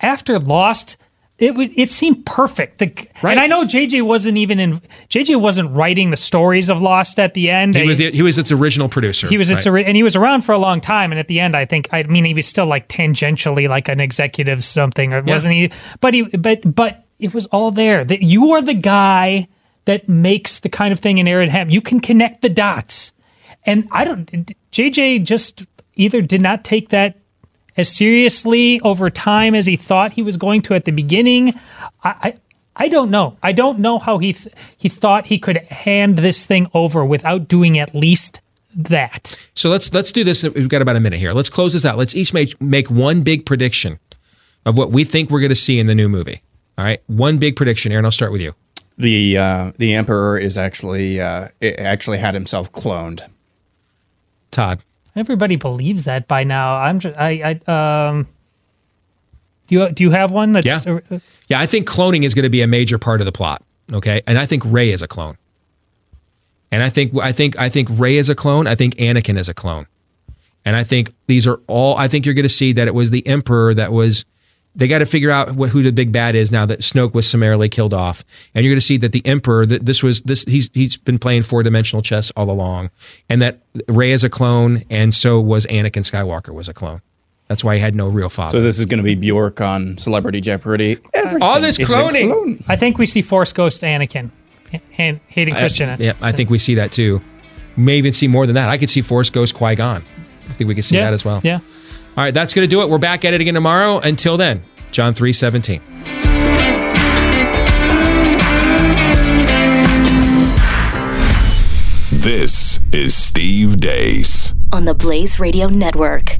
after Lost. It would it seemed perfect. The, And I know JJ wasn't even in. JJ wasn't writing the stories of Lost at the end. He was the, he was its original producer. He was its right? and he was around for a long time. And at the end, I think I mean he was still like tangentially like an executive something, or Yeah. wasn't he? But he but but it was all there. That you are the guy that makes the kind of thing in Aaron Ham. You can connect the dots, and I don't. JJ just either did not take that as seriously over time as he thought he was going to at the beginning. I. I I don't know. I don't know how he th- he thought he could hand this thing over without doing at least that. So let's let's do this. We've got about a minute here. Let's close this out. Let's each make make one big prediction of what we think we're going to see in the new movie. All right, one big prediction. Aaron, I'll start with you. The uh, the emperor is actually uh, actually had himself cloned. Todd. Everybody believes that by now. I'm just I I um. Do you do you have one that's Yeah. Yeah, I think cloning is going to be a major part of the plot. Okay, and I think Rey is a clone. And I think I think I think Rey is a clone. I think Anakin is a clone. And I think these are all. I think you're going to see that it was the Emperor that was. They got to figure out what, who the big bad is now that Snoke was summarily killed off, and you're going to see that the Emperor that this was this he's he's been playing four dimensional chess all along, and that Rey is a clone, and so was Anakin Skywalker was a clone. That's why he had no real father. So this is going to be Bjork on Celebrity Jeopardy. all this is cloning. clone. I think we see Force Ghost Anakin, Han- Hayden Christensen. I, yeah, I think we see that too. May even see more than that. I could see Force Ghost Qui Gon. I think we could see Yeah, that as well. yeah. All right, that's going to do it. We're back at it again tomorrow. Until then, John three seventeen. This is Steve Deace. on the Blaze Radio Network.